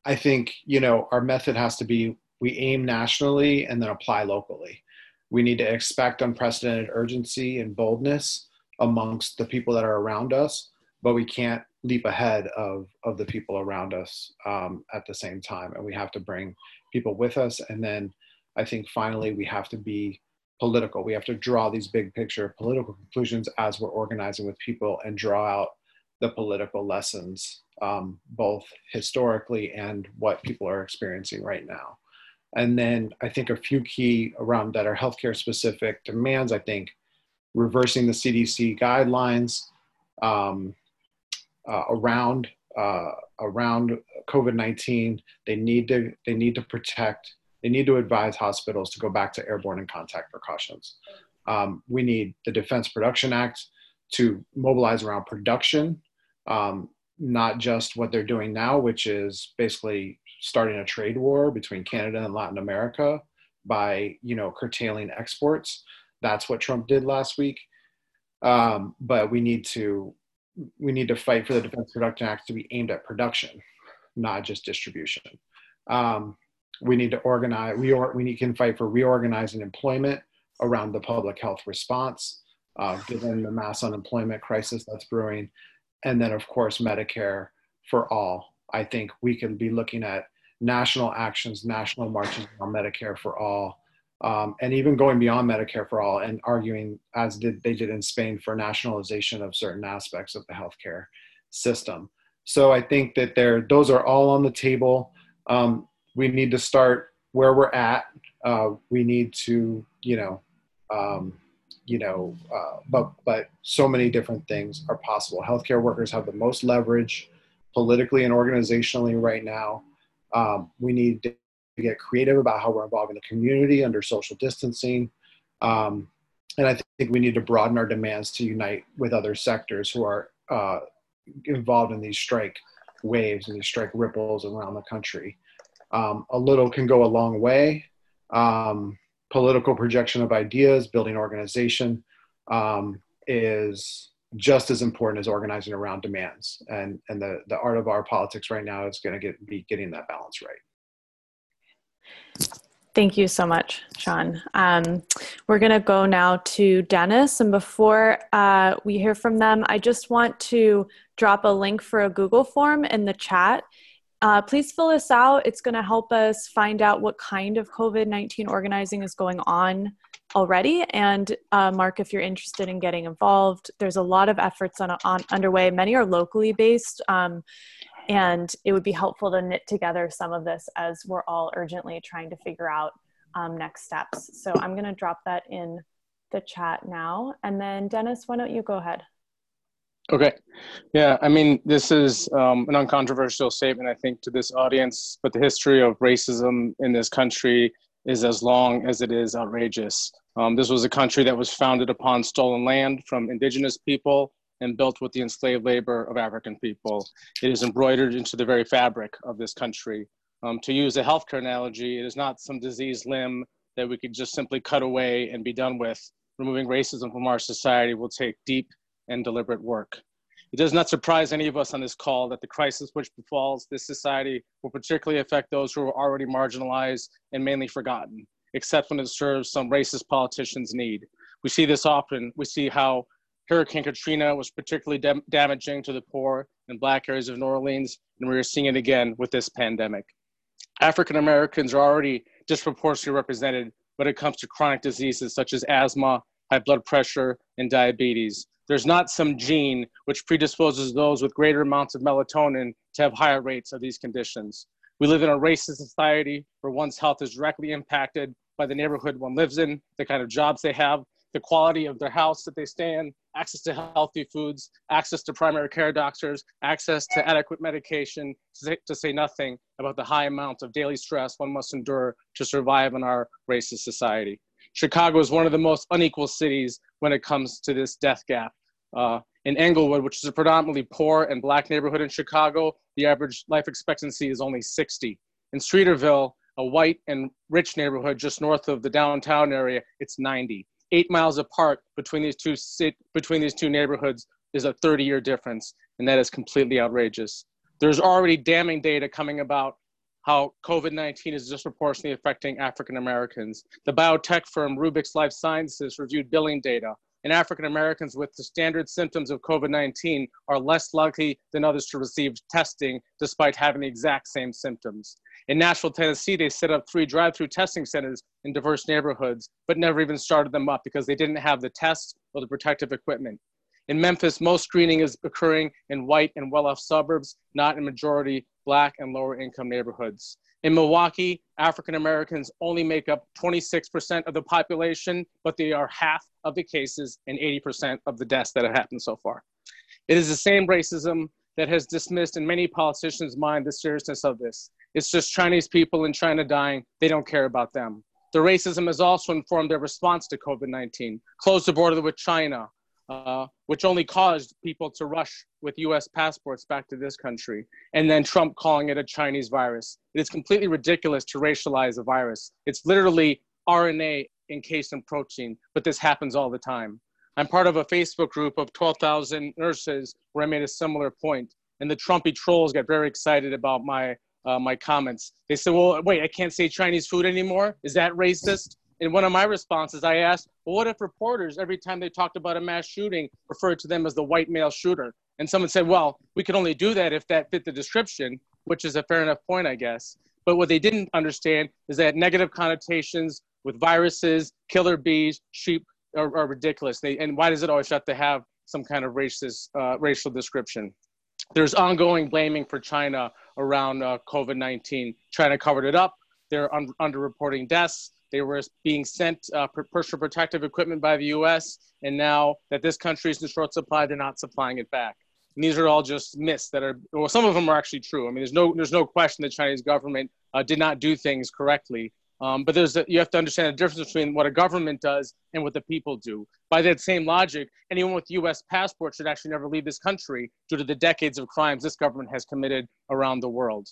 I think you know our method has to be we aim nationally and then apply locally. We need to expect unprecedented urgency and boldness amongst the people that are around us, but we can't leap ahead of of the people around us um, at the same time, and we have to bring people with us, and then I think finally we have to be political. We have to draw these big picture political conclusions as we're organizing with people and draw out the political lessons, um, both historically and what people are experiencing right now. And then I think a few key around that are healthcare specific demands. I think reversing the CDC guidelines um, uh, around uh, around COVID-19. They need to they need to protect they need to advise hospitals to go back to airborne and contact precautions. Um, we need the Defense Production Act to mobilize around production, um, not just what they're doing now, which is basically starting a trade war between Canada and Latin America by you know curtailing exports. That's what Trump did last week. Um, but we need to we need to fight for the Defense Production Act to be aimed at production, not just distribution. Um, we need to organize we, or, we can fight for reorganizing employment around the public health response uh, given the mass unemployment crisis that's brewing. And then of course medicare for all. I think we can be looking at national actions national marches on medicare for all um, and even going beyond medicare for all and arguing as did they did in spain for nationalization of certain aspects of the healthcare system. So i think that there those are all on the table. Um, we need to start where we're at. Uh, we need to, you know, um, you know, uh, but but so many different things are possible. Healthcare workers have the most leverage politically and organizationally right now. Um, we need to get creative about how we're involving the community under social distancing. Um, and I think we need to broaden our demands to unite with other sectors who are uh, involved in these strike waves and these strike ripples around the country um, a little can go a long way. Um, political projection of ideas, building organization um, is just as important as organizing around demands. And, and the, the art of our politics right now is going to get, be getting that balance right. Thank you so much, Sean. Um, we're going to go now to Dennis. And before uh, we hear from them, I just want to drop a link for a Google form in the chat. Uh, please fill this out. It's going to help us find out what kind of COVID 19 organizing is going on already. And uh, Mark, if you're interested in getting involved, there's a lot of efforts on, on underway. Many are locally based. Um, and it would be helpful to knit together some of this as we're all urgently trying to figure out um, next steps. So I'm going to drop that in the chat now. And then, Dennis, why don't you go ahead? Okay. Yeah, I mean, this is um, an uncontroversial statement, I think, to this audience, but the history of racism in this country is as long as it is outrageous. Um, this was a country that was founded upon stolen land from indigenous people and built with the enslaved labor of African people. It is embroidered into the very fabric of this country. Um, to use a healthcare analogy, it is not some diseased limb that we could just simply cut away and be done with. Removing racism from our society will take deep and deliberate work. It does not surprise any of us on this call that the crisis which befalls this society will particularly affect those who are already marginalized and mainly forgotten. except when it serves some racist politician's need. We see this often. We see how Hurricane Katrina was particularly dam- damaging to the poor and black areas of New Orleans, and we are seeing it again with this pandemic. African Americans are already disproportionately represented when it comes to chronic diseases such as asthma, high blood pressure, and diabetes. There's not some gene which predisposes those with greater amounts of melatonin to have higher rates of these conditions. We live in a racist society where one's health is directly impacted by the neighborhood one lives in, the kind of jobs they have, the quality of their house that they stay in, access to healthy foods, access to primary care doctors, access to adequate medication, to say nothing about the high amount of daily stress one must endure to survive in our racist society. Chicago is one of the most unequal cities when it comes to this death gap. Uh, in Englewood, which is a predominantly poor and black neighborhood in Chicago, the average life expectancy is only 60. In Streeterville, a white and rich neighborhood just north of the downtown area, it's 90 eight miles apart between these two between these two neighborhoods is a 30 year difference, and that is completely outrageous. There's already damning data coming about how COVID 19 is disproportionately affecting African Americans. The biotech firm Rubix Life Sciences reviewed billing data, and African Americans with the standard symptoms of COVID 19 are less likely than others to receive testing despite having the exact same symptoms. In Nashville, Tennessee, they set up three drive through testing centers in diverse neighborhoods, but never even started them up because they didn't have the tests or the protective equipment. In Memphis, most screening is occurring in white and well off suburbs, not in majority black and lower income neighborhoods. In Milwaukee, African Americans only make up 26% of the population, but they are half of the cases and 80% of the deaths that have happened so far. It is the same racism that has dismissed in many politicians' mind the seriousness of this. It's just Chinese people in China dying. They don't care about them. The racism has also informed their response to COVID 19. Close the border with China, uh, which only caused people to rush with US passports back to this country, and then Trump calling it a Chinese virus. It is completely ridiculous to racialize a virus. It's literally RNA encased in protein, but this happens all the time. I'm part of a Facebook group of 12,000 nurses where I made a similar point, and the Trumpy trolls got very excited about my uh, my comments. They said, "Well, wait, I can't say Chinese food anymore. Is that racist?" In one of my responses, I asked, "Well, what if reporters, every time they talked about a mass shooting, referred to them as the white male shooter?" And someone said, "Well, we could only do that if that fit the description," which is a fair enough point, I guess. But what they didn't understand is that negative connotations with viruses, killer bees, sheep are, are ridiculous. They, and why does it always have to have some kind of racist, uh, racial description? There's ongoing blaming for China around uh, COVID 19. China covered it up. They're un- underreporting deaths. They were being sent uh, personal protective equipment by the US. And now that this country is in short supply, they're not supplying it back. And these are all just myths that are, well, some of them are actually true. I mean, there's no, there's no question the Chinese government uh, did not do things correctly. Um, but there's a, you have to understand the difference between what a government does and what the people do. By that same logic, anyone with U.S. passport should actually never leave this country due to the decades of crimes this government has committed around the world.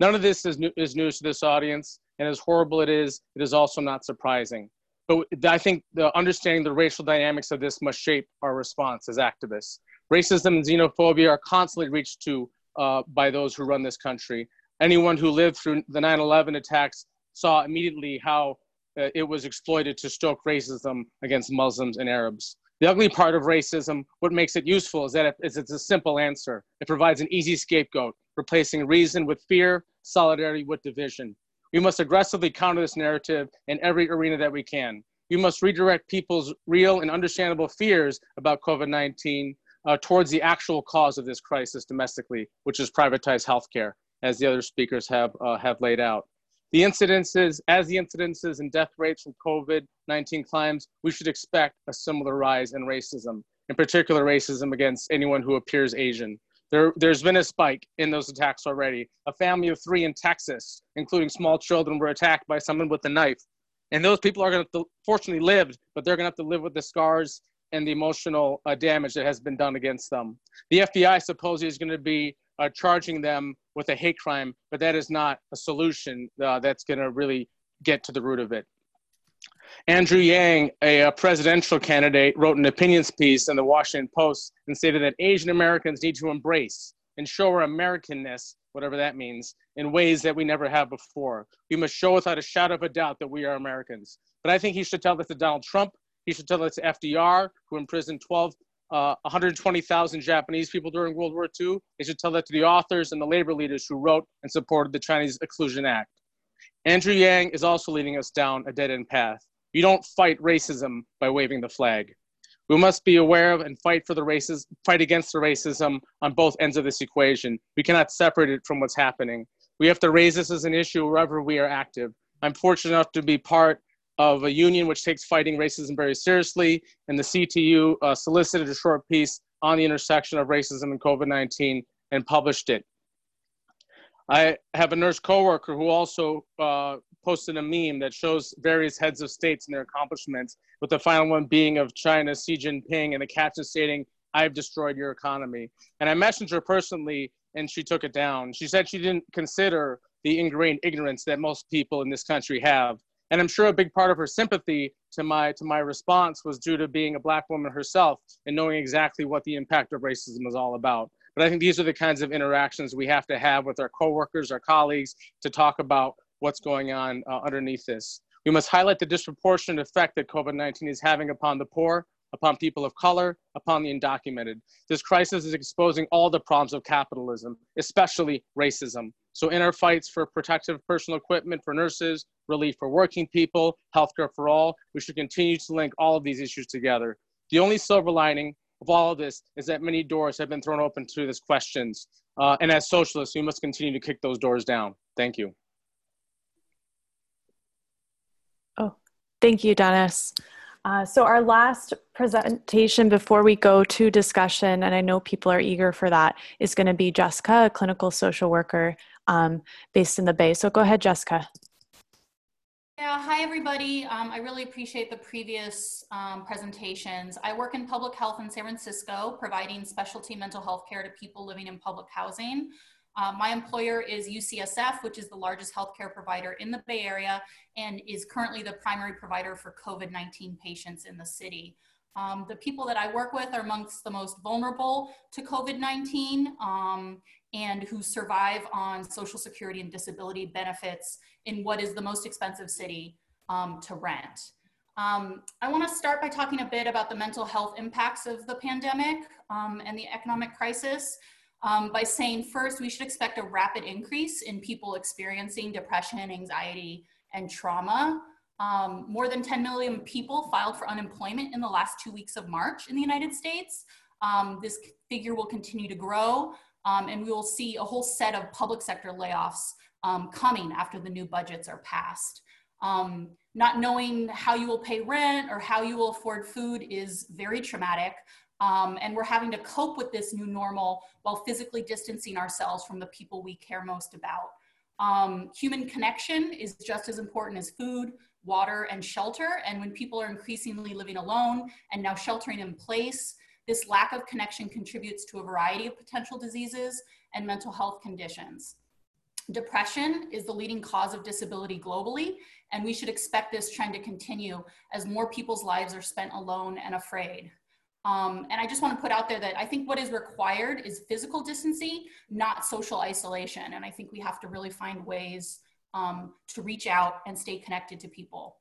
None of this is, new, is news to this audience, and as horrible it is, it is also not surprising. But I think the understanding the racial dynamics of this must shape our response as activists. Racism and xenophobia are constantly reached to uh, by those who run this country. Anyone who lived through the 9 11 attacks saw immediately how uh, it was exploited to stoke racism against Muslims and Arabs. The ugly part of racism, what makes it useful is that it, is it's a simple answer. It provides an easy scapegoat, replacing reason with fear, solidarity with division. We must aggressively counter this narrative in every arena that we can. We must redirect people's real and understandable fears about COVID 19 uh, towards the actual cause of this crisis domestically, which is privatized healthcare, as the other speakers have, uh, have laid out. The incidences, as the incidences and death rates from COVID-19 climbs, we should expect a similar rise in racism, in particular racism against anyone who appears Asian. There, there's been a spike in those attacks already. A family of three in Texas, including small children, were attacked by someone with a knife. And those people are going to, fortunately, lived, but they're going to have to live with the scars and the emotional uh, damage that has been done against them. The FBI supposedly is going to be uh, charging them with a hate crime, but that is not a solution uh, that's going to really get to the root of it. Andrew Yang, a, a, presidential candidate, wrote an opinions piece in the Washington Post and stated that Asian Americans need to embrace and show our Americanness whatever that means, in ways that we never have before. We must show without a shadow of a doubt that we are Americans. But I think he should tell that to Donald Trump. He should tell that to FDR, who imprisoned 12, uh, 120,000 Japanese people during World War II. He should tell that to the authors and the labor leaders who wrote and supported the Chinese Exclusion Act. Andrew Yang is also leading us down a dead end path. You don't fight racism by waving the flag. We must be aware of and fight for the races, fight against the racism on both ends of this equation. We cannot separate it from what's happening. We have to raise this as an issue wherever we are active. I'm fortunate enough to be part of a union which takes fighting racism very seriously, and the CTU uh, solicited a short piece on the intersection of racism and COVID-19 and published it. I have a nurse coworker who also uh, posted a meme that shows various heads of states and their accomplishments, with the final one being of China, Xi Jinping, and the caption stating, I've destroyed your economy. And I messaged her personally, and she took it down. She said she didn't consider the ingrained ignorance that most people in this country have. And I'm sure a big part of her sympathy to my to my response was due to being a black woman herself and knowing exactly what the impact of racism is all about. But I think these are the kinds of interactions we have to have with our coworkers, our colleagues, to talk about what's going on uh, underneath this. We must highlight the disproportionate effect that COVID 19 is having upon the poor, upon people of color, upon the undocumented. This crisis is exposing all the problems of capitalism, especially racism. So, in our fights for protective personal equipment for nurses, relief for working people, healthcare for all, we should continue to link all of these issues together. The only silver lining of all of this is that many doors have been thrown open to these questions. Uh, and as socialists, we must continue to kick those doors down. Thank you. Thank you, Dennis. Uh, so our last presentation before we go to discussion, and I know people are eager for that, is going to be Jessica, a clinical social worker um, based in the Bay. So go ahead, Jessica. Yeah, hi everybody. Um, I really appreciate the previous um, presentations. I work in public health in San Francisco, providing specialty mental health care to people living in public housing. Uh, my employer is UCSF, which is the largest healthcare provider in the Bay Area and is currently the primary provider for COVID 19 patients in the city. Um, the people that I work with are amongst the most vulnerable to COVID 19 um, and who survive on Social Security and disability benefits in what is the most expensive city um, to rent. Um, I want to start by talking a bit about the mental health impacts of the pandemic um, and the economic crisis um, by saying first, we should expect a rapid increase in people experiencing depression, anxiety, and trauma. Um, more than 10 million people filed for unemployment in the last two weeks of March in the United States. Um, this figure will continue to grow, um, and we will see a whole set of public sector layoffs um, coming after the new budgets are passed. Um, not knowing how you will pay rent or how you will afford food is very traumatic. Um, and we're having to cope with this new normal while physically distancing ourselves from the people we care most about. Um, human connection is just as important as food, water, and shelter. And when people are increasingly living alone and now sheltering in place, this lack of connection contributes to a variety of potential diseases and mental health conditions. Depression is the leading cause of disability globally, and we should expect this trend to continue as more people's lives are spent alone and afraid. Um, and I just want to put out there that I think what is required is physical distancing, not social isolation. And I think we have to really find ways um, to reach out and stay connected to people.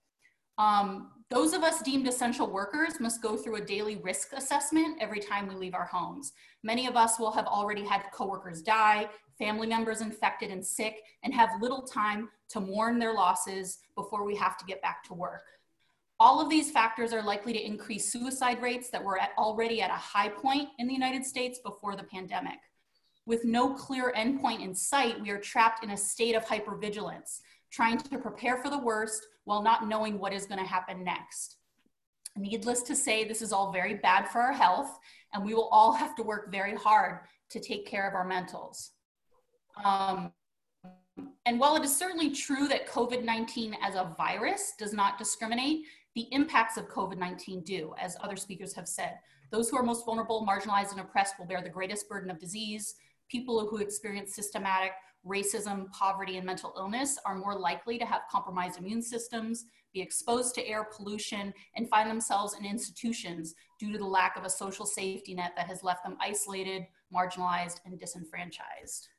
Um, those of us deemed essential workers must go through a daily risk assessment every time we leave our homes. Many of us will have already had coworkers die, family members infected and sick, and have little time to mourn their losses before we have to get back to work. All of these factors are likely to increase suicide rates that were at already at a high point in the United States before the pandemic. With no clear endpoint in sight, we are trapped in a state of hypervigilance, trying to prepare for the worst while not knowing what is going to happen next. Needless to say, this is all very bad for our health, and we will all have to work very hard to take care of our mentals. Um, and while it is certainly true that COVID 19 as a virus does not discriminate, the impacts of COVID 19 do, as other speakers have said. Those who are most vulnerable, marginalized, and oppressed will bear the greatest burden of disease. People who experience systematic racism, poverty, and mental illness are more likely to have compromised immune systems, be exposed to air pollution, and find themselves in institutions due to the lack of a social safety net that has left them isolated, marginalized, and disenfranchised.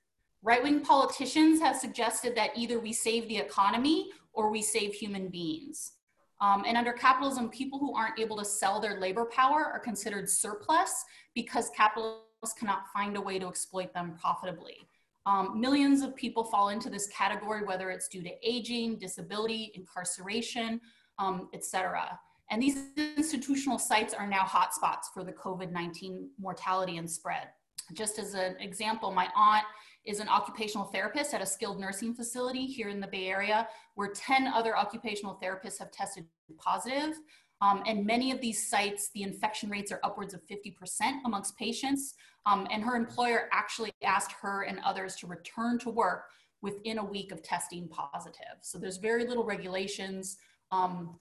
Right wing politicians have suggested that either we save the economy or we save human beings. Um, and under capitalism, people who aren't able to sell their labor power are considered surplus because capitalists cannot find a way to exploit them profitably. Um, millions of people fall into this category, whether it's due to aging, disability, incarceration, um, etc. And these institutional sites are now hotspots for the COVID-19 mortality and spread. Just as an example, my aunt is an occupational therapist at a skilled nursing facility here in the Bay Area, where 10 other occupational therapists have tested positive. Um, and many of these sites, the infection rates are upwards of 50% amongst patients. Um, and her employer actually asked her and others to return to work within a week of testing positive. So there's very little regulations um,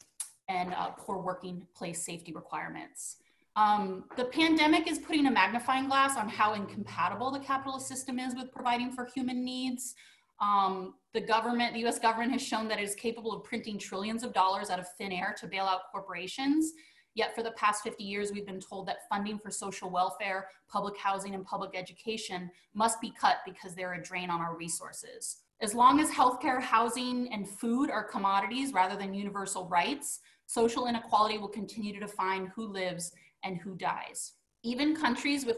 and uh, poor working place safety requirements. Um, the pandemic is putting a magnifying glass on how incompatible the capitalist system is with providing for human needs. Um, the government, the US government has shown that it is capable of printing trillions of dollars out of thin air to bail out corporations. Yet for the past 50 years, we've been told that funding for social welfare, public housing, and public education must be cut because they're a drain on our resources. As long as healthcare, housing, and food are commodities rather than universal rights, social inequality will continue to define who lives and who dies. Even countries with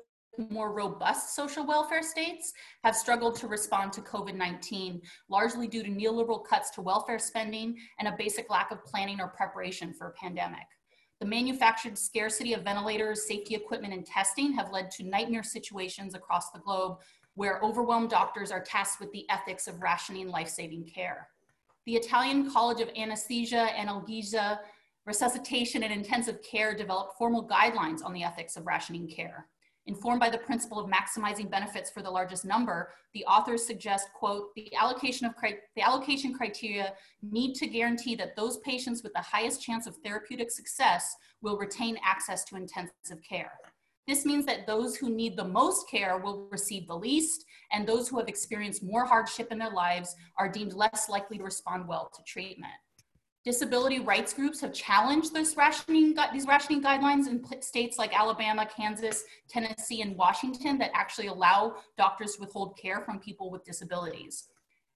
more robust social welfare states have struggled to respond to COVID 19, largely due to neoliberal cuts to welfare spending and a basic lack of planning or preparation for a pandemic. The manufactured scarcity of ventilators, safety equipment, and testing have led to nightmare situations across the globe where overwhelmed doctors are tasked with the ethics of rationing life saving care. The Italian College of Anesthesia, and Analgesia, Resuscitation, and Intensive Care developed formal guidelines on the ethics of rationing care. Informed by the principle of maximizing benefits for the largest number, the authors suggest, quote, the allocation, of the allocation criteria need to guarantee that those patients with the highest chance of therapeutic success will retain access to intensive care. This means that those who need the most care will receive the least, and those who have experienced more hardship in their lives are deemed less likely to respond well to treatment. Disability rights groups have challenged this rationing, these rationing guidelines in states like Alabama, Kansas, Tennessee, and Washington that actually allow doctors to withhold care from people with disabilities.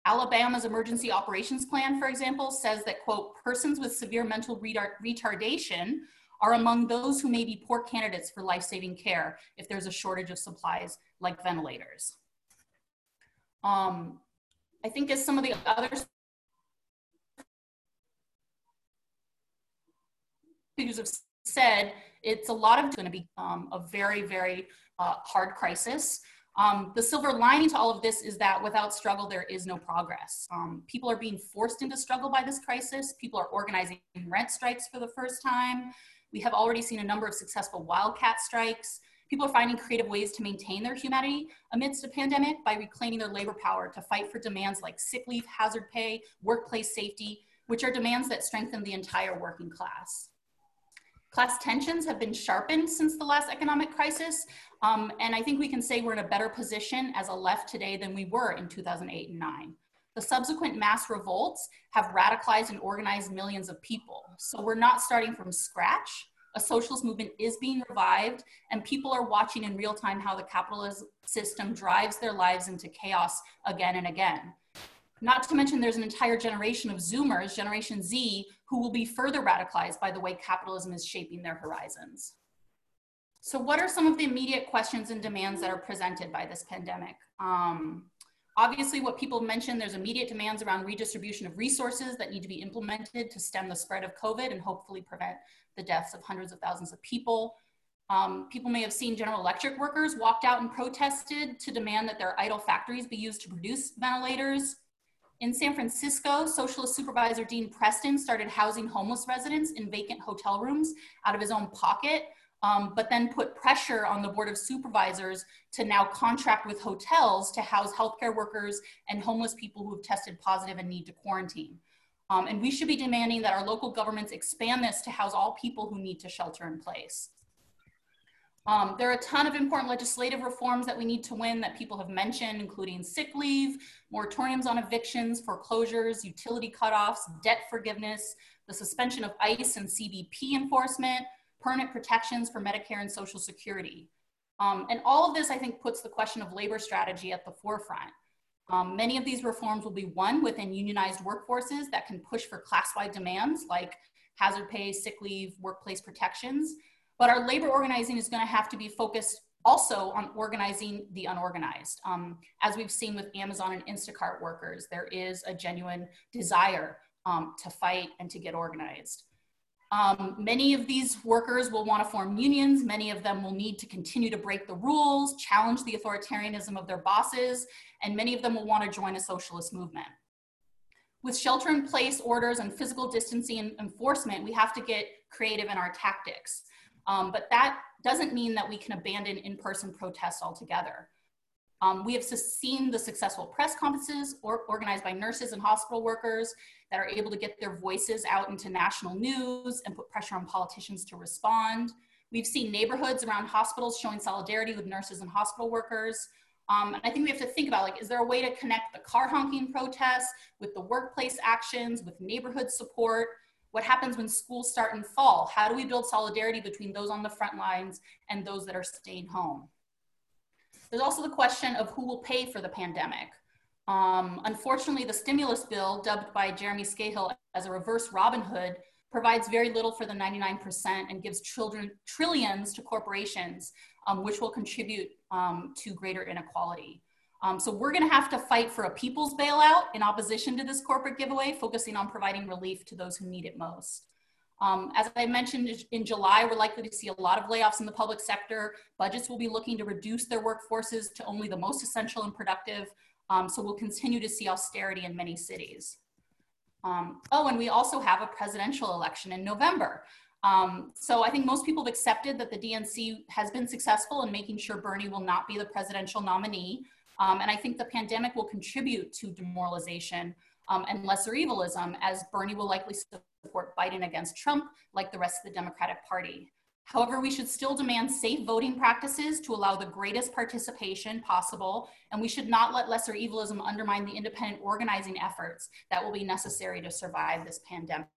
Alabama's emergency operations plan, for example, says that, quote, persons with severe mental retardation are among those who may be poor candidates for life-saving care if there's a shortage of supplies like ventilators. Um, I think as some of the other speakers have said, it's a lot of going to be um, a very, very uh, hard crisis. Um, the silver lining to all of this is that without struggle, there is no progress. Um, people are being forced into struggle by this crisis. People are organizing rent strikes for the first time. We have already seen a number of successful wildcat strikes. People are finding creative ways to maintain their humanity amidst a pandemic by reclaiming their labor power to fight for demands like sick leave, hazard pay, workplace safety, which are demands that strengthen the entire working class. Class tensions have been sharpened since the last economic crisis, um, and I think we can say we're in a better position as a left today than we were in 2008 and 9. The subsequent mass revolts have radicalized and organized millions of people. So we're not starting from scratch. A socialist movement is being revived, and people are watching in real time how the capitalist system drives their lives into chaos again and again. Not to mention there's an entire generation of Zoomers, Generation Z, who will be further radicalized by the way capitalism is shaping their horizons. So what are some of the immediate questions and demands that are presented by this pandemic? Um, obviously, what people mentioned, there's immediate demands around redistribution of resources that need to be implemented to stem the spread of COVID and hopefully prevent the deaths of hundreds of thousands of people. Um, people may have seen General Electric workers walked out and protested to demand that their idle factories be used to produce ventilators. In San Francisco, Socialist Supervisor Dean Preston started housing homeless residents in vacant hotel rooms out of his own pocket, um, but then put pressure on the Board of Supervisors to now contract with hotels to house healthcare workers and homeless people who have tested positive and need to quarantine. Um, and we should be demanding that our local governments expand this to house all people who need to shelter in place. Um, there are a ton of important legislative reforms that we need to win that people have mentioned, including sick leave, moratoriums on evictions, foreclosures, utility cutoffs, debt forgiveness, the suspension of ICE and CBP enforcement, permanent protections for Medicare and Social Security. Um, and all of this, I think, puts the question of labor strategy at the forefront. Um, many of these reforms will be won within unionized workforces that can push for class-wide demands like hazard pay, sick leave, workplace protections. But our labor organizing is gonna have to be focused also on organizing the unorganized. Um, as we've seen with Amazon and Instacart workers, there is a genuine desire um, to fight and to get organized. Um, many of these workers will want to form unions. Many of them will need to continue to break the rules, challenge the authoritarianism of their bosses, and many of them will want to join a socialist movement. With shelter in place orders and physical distancing enforcement, we have to get creative in our tactics. Um, but that doesn't mean that we can abandon in-person protests altogether. Um, we have seen the successful press conferences or, organized by nurses and hospital workers that are able to get their voices out into national news and put pressure on politicians to respond. We've seen neighborhoods around hospitals showing solidarity with nurses and hospital workers. Um, and I think we have to think about like, is there a way to connect the car honking protests with the workplace actions, with neighborhood support? What happens when schools start in fall? How do we build solidarity between those on the front lines and those that are staying home? There's also the question of who will pay for the pandemic. Um, unfortunately, the stimulus bill, dubbed by Jeremy Scahill as a reverse Robin Hood, provides very little for the 99% and gives children trillions to corporations, um, which will contribute um, to greater inequality. Um, so we're going to have to fight for a people's bailout in opposition to this corporate giveaway, focusing on providing relief to those who need it most. Um, as I mentioned in July, we're likely to see a lot of layoffs in the public sector. Budgets will be looking to reduce their workforces to only the most essential and productive. Um, so we'll continue to see austerity in many cities. Um, oh, and we also have a presidential election in November. Um, so I think most people have accepted that the DNC has been successful in making sure Bernie will not be the presidential nominee. Um, and I think the pandemic will contribute to demoralization um, and lesser evilism as Bernie will likely support Biden against Trump, like the rest of the Democratic Party. However, we should still demand safe voting practices to allow the greatest participation possible, and we should not let lesser evilism undermine the independent organizing efforts that will be necessary to survive this pandemic.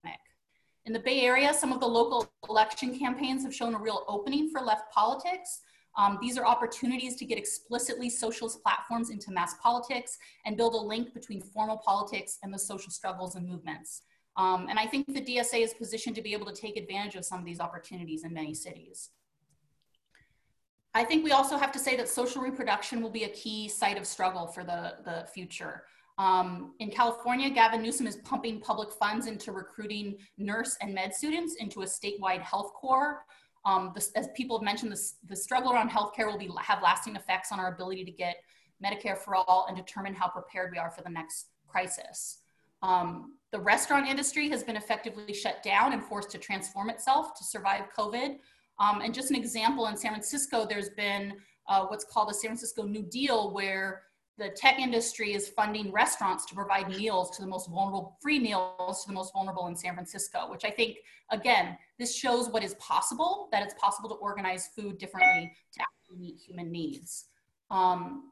In the Bay Area, some of the local election campaigns have shown a real opening for left politics. Um, these are opportunities to get explicitly socialist platforms into mass politics and build a link between formal politics and the social struggles and movements. Um, and I think the DSA is positioned to be able to take advantage of some of these opportunities in many cities. I think we also have to say that social reproduction will be a key site of struggle for the, the future. Um, in California, Gavin Newsom is pumping public funds into recruiting nurse and med students into a statewide health corps. Um, as people have mentioned, the struggle around healthcare will be, have lasting effects on our ability to get Medicare for all and determine how prepared we are for the next crisis. Um, the restaurant industry has been effectively shut down and forced to transform itself to survive COVID. Um, and just an example, in San Francisco, there's been uh, what's called the San Francisco New Deal, where the tech industry is funding restaurants to provide meals to the most vulnerable, free meals to the most vulnerable in San Francisco, which I think, again, this shows what is possible, that it's possible to organize food differently to actually meet human needs. Um,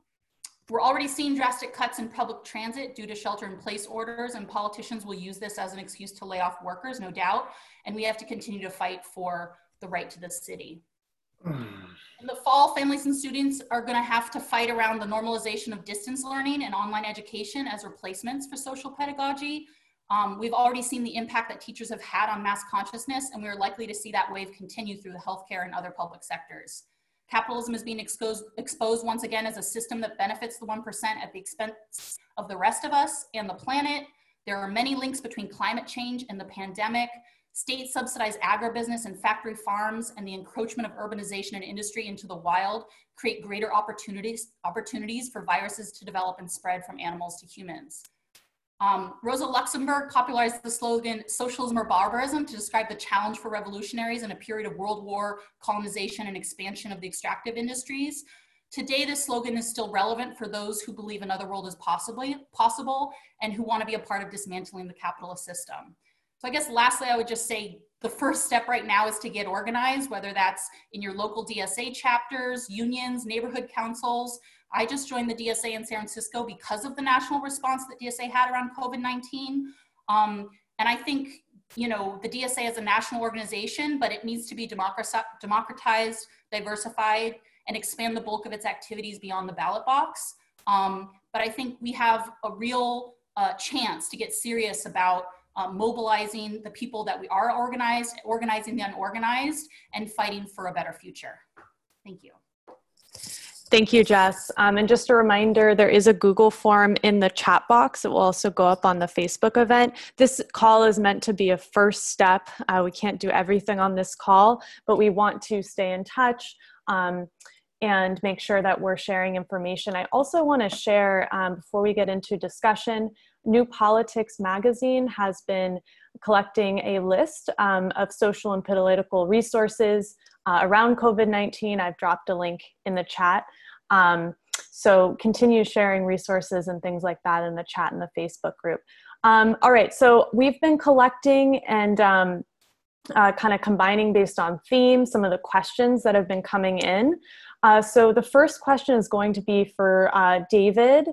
we're already seeing drastic cuts in public transit due to shelter in place orders, and politicians will use this as an excuse to lay off workers, no doubt. And we have to continue to fight for the right to the city. (sighs) In the fall, families and students are going to have to fight around the normalization of distance learning and online education as replacements for social pedagogy. Um, we've already seen the impact that teachers have had on mass consciousness, and we're likely to see that wave continue through the healthcare and other public sectors. Capitalism is being exposed, exposed once again as a system that benefits the 1% at the expense of the rest of us and the planet. There are many links between climate change and the pandemic. State subsidized agribusiness and factory farms and the encroachment of urbanization and industry into the wild create greater opportunities, opportunities for viruses to develop and spread from animals to humans. Um, Rosa Luxemburg popularized the slogan socialism or barbarism to describe the challenge for revolutionaries in a period of world war, colonization, and expansion of the extractive industries. Today, this slogan is still relevant for those who believe another world is possibly possible and who want to be a part of dismantling the capitalist system. I guess lastly, I would just say the first step right now is to get organized, whether that's in your local DSA chapters, unions, neighborhood councils, I just joined the DSA in San Francisco because of the national response that DSA had around COVID-19. Um, and I think, you know, the DSA is a national organization, but it needs to be democratized, diversified, and expand the bulk of its activities beyond the ballot box. Um, but I think we have a real uh, chance to get serious about um, mobilizing the people that we are organized, organizing the unorganized, and fighting for a better future. Thank you. Thank you, Jess. Um, and just a reminder, there is a Google form in the chat box. It will also go up on the Facebook event. This call is meant to be a first step. Uh, we can't do everything on this call, but we want to stay in touch. Um, and make sure that we're sharing information. I also want to share, um, before we get into discussion, New Politics magazine has been collecting a list um, of social and political resources uh, around COVID 19. I've dropped a link in the chat. Um, so continue sharing resources and things like that in the chat in the Facebook group. Um, all right, so we've been collecting and um, uh, kind of combining based on theme some of the questions that have been coming in. Uh, so the first question is going to be for uh, David.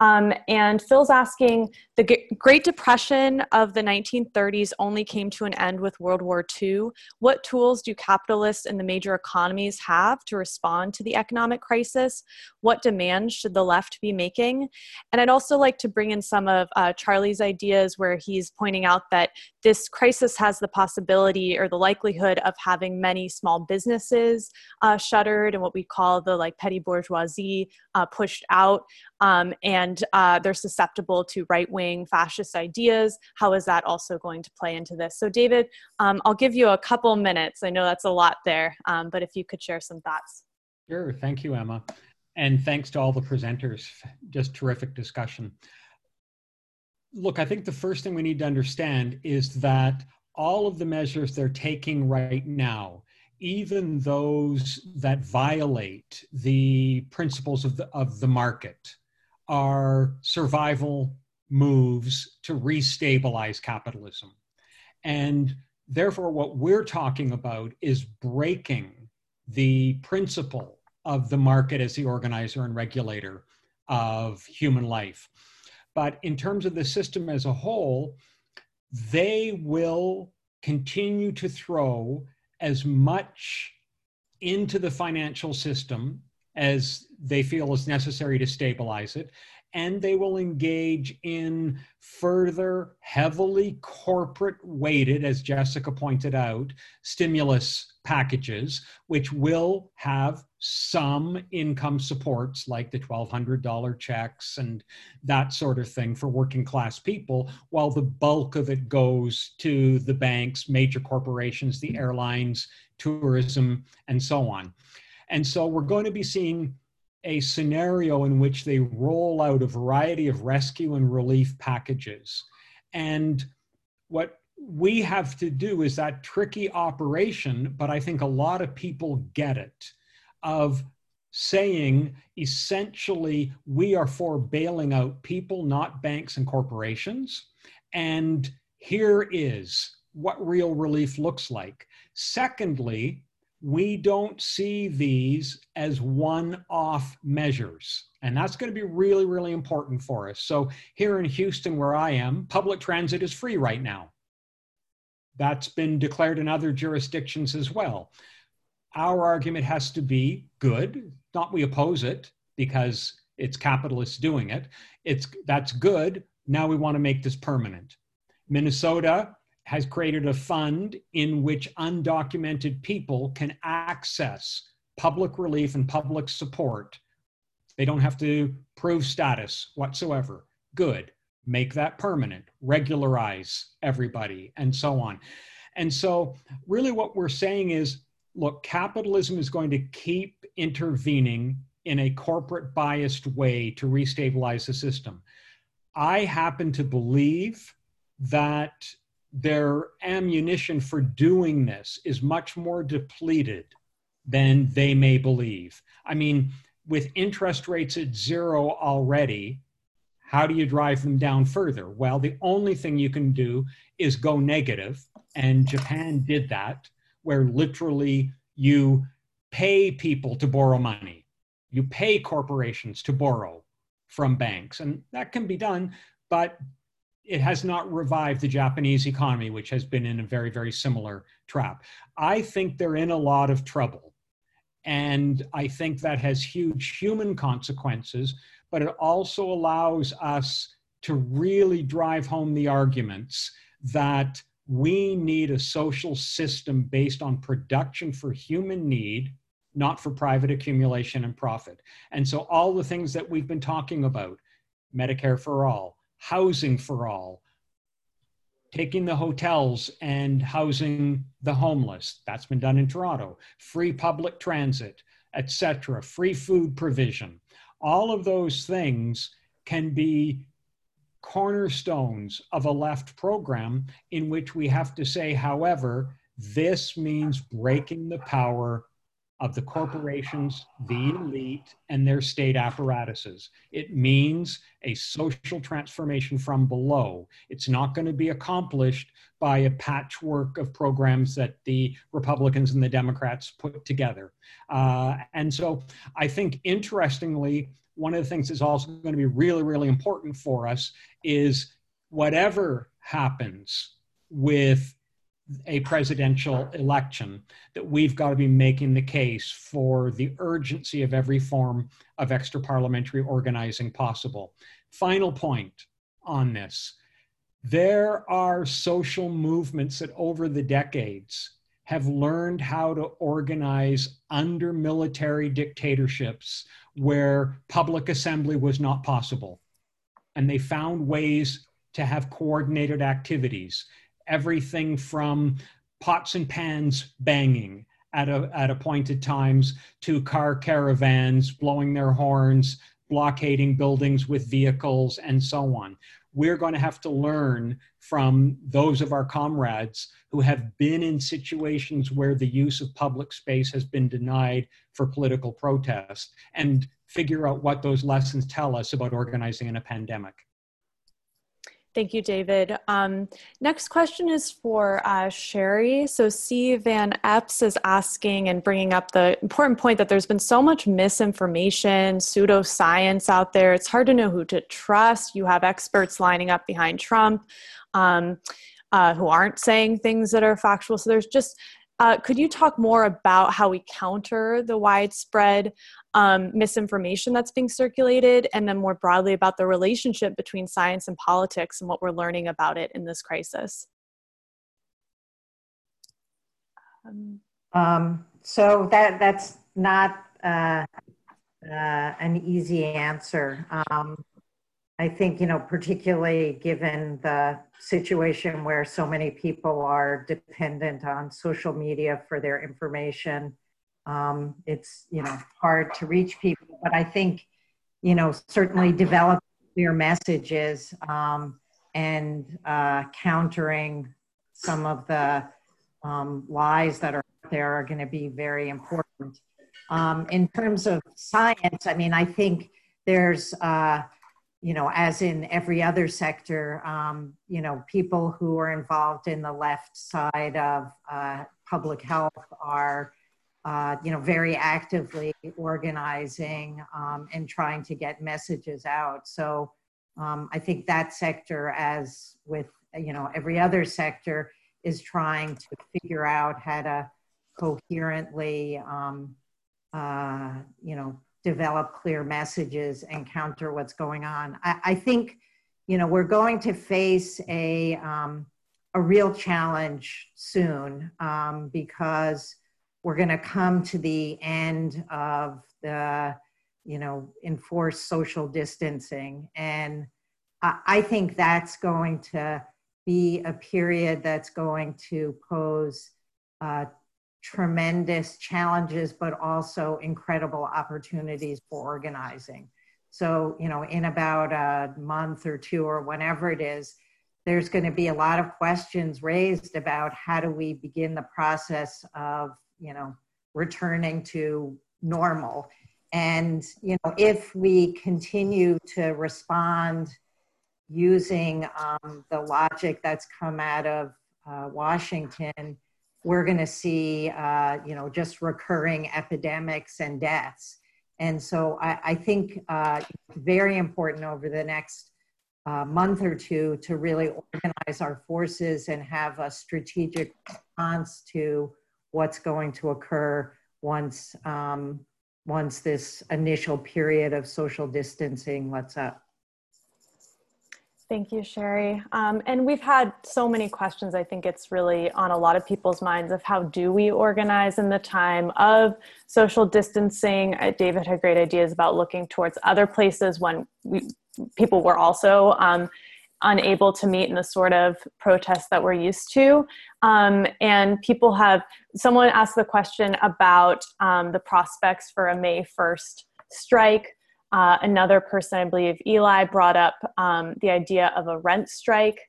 Um, and Phil's asking the G- Great Depression of the 1930s only came to an end with World War II. What tools do capitalists in the major economies have to respond to the economic crisis? What demands should the left be making? And I'd also like to bring in some of uh, Charlie's ideas where he's pointing out that this crisis has the possibility or the likelihood of having many small businesses uh, shuttered and what we call the like petty bourgeoisie uh, pushed out. Um, and uh, they're susceptible to right wing fascist ideas. How is that also going to play into this? So, David, um, I'll give you a couple minutes. I know that's a lot there, um, but if you could share some thoughts. Sure. Thank you, Emma. And thanks to all the presenters. Just terrific discussion. Look, I think the first thing we need to understand is that all of the measures they're taking right now even those that violate the principles of the, of the market are survival moves to restabilize capitalism. And therefore, what we're talking about is breaking the principle of the market as the organizer and regulator of human life. But in terms of the system as a whole, they will continue to throw as much into the financial system as they feel is necessary to stabilize it. And they will engage in further heavily corporate weighted, as Jessica pointed out, stimulus packages, which will have some income supports like the $1,200 checks and that sort of thing for working class people, while the bulk of it goes to the banks, major corporations, the airlines, tourism, and so on. And so we're going to be seeing a scenario in which they roll out a variety of rescue and relief packages. And what we have to do is that tricky operation, but I think a lot of people get it of saying essentially we are for bailing out people, not banks and corporations. And here is what real relief looks like. Secondly, we don't see these as one off measures. And that's going to be really, really important for us. So, here in Houston, where I am, public transit is free right now. That's been declared in other jurisdictions as well. Our argument has to be good, not we oppose it because it's capitalists doing it. It's that's good. Now we want to make this permanent. Minnesota has created a fund in which undocumented people can access public relief and public support. They don't have to prove status whatsoever. Good. Make that permanent, regularize everybody, and so on. And so, really, what we're saying is look, capitalism is going to keep intervening in a corporate biased way to restabilize the system. I happen to believe that their ammunition for doing this is much more depleted than they may believe. I mean, with interest rates at zero already, how do you drive them down further? Well, the only thing you can do is go negative, and Japan did that, where literally you pay people to borrow money, you pay corporations to borrow from banks, and that can be done, but it has not revived the Japanese economy, which has been in a very, very similar trap. I think they're in a lot of trouble. And I think that has huge human consequences, but it also allows us to really drive home the arguments that we need a social system based on production for human need, not for private accumulation and profit. And so, all the things that we've been talking about Medicare for all, housing for all, taking the hotels and housing the homeless, that's been done in Toronto, free public transit, etc., free food provision. All of those things can be cornerstones of a left program in which we have to say, however, this means breaking the power of the corporations, the elite, and their state apparatuses. It means a social transformation from below. It's not going to be accomplished by a patchwork of programs that the Republicans and the Democrats put together. Uh, and so I think, interestingly, one of the things that's also going to be really, really important for us is whatever happens with a presidential election, that we've got to be making the case for the urgency of every form of extra parliamentary organizing possible. Final point on this there are social movements that over the decades have learned how to organize under military dictatorships where public assembly was not possible. And they found ways to have coordinated activities, everything from pots and pans banging at, a, at appointed times to car caravans blowing their horns, blockading buildings with vehicles, and so on we're going to have to learn from those of our comrades who have been in situations where the use of public space has been denied for political protest and figure out what those lessons tell us about organizing in a pandemic. Thank you, David. Um, next question is for uh, Sherry. So C. Van Epps is asking and bringing up the important point that there's been so much misinformation, pseudoscience out there. It's hard to know who to trust. You have experts lining up behind Trump um, uh, who aren't saying things that are factual. So there's just uh, could you talk more about how we counter the widespread um, misinformation that's being circulated, and then more broadly about the relationship between science and politics and what we're learning about it in this crisis? Um, so that that's not uh, uh, an easy answer. Um, I think, you know, particularly given the situation where so many people are dependent on social media for their information, um, it's, you know, hard to reach people. But I think, you know, certainly developing clear messages um, and uh, countering some of the um, lies that are out there are going to be very important. Um, in terms of science, I mean, I think there's, uh, you know, as in every other sector, um, you know, people who are involved in the left side of uh, public health are, uh, you know, very actively organizing um, and trying to get messages out. So um, I think that sector, as with, you know, every other sector, is trying to figure out how to coherently, um, uh, you know, develop clear messages and counter what's going on. I, I think, you know, we're going to face a, um, a real challenge soon um, because we're going to come to the end of the, you know, enforced social distancing. And I, I think that's going to be a period that's going to pose uh, tremendous challenges, but also incredible opportunities for organizing. So, you know, in about a month or two or whenever it is, there's going to be a lot of questions raised about how do we begin the process of, you know, returning to normal. And, you know, if we continue to respond using um, the logic that's come out of uh, Washington, we're going to see, uh, you know, just recurring epidemics and deaths. And so I, I think uh, very important over the next uh, month or two to really organize our forces and have a strategic response to what's going to occur once um, once this initial period of social distancing lets up. Thank you, Sherry. Um, and we've had so many questions. I think it's really on a lot of people's minds of how do we organize in the time of social distancing. Uh, David had great ideas about looking towards other places when we, people were also um, unable to meet in the sort of protests that we're used to. Um, and people have, someone asked the question about um, the prospects for a May 1st strike. Uh, another person, I believe Eli, brought up um, the idea of a rent strike.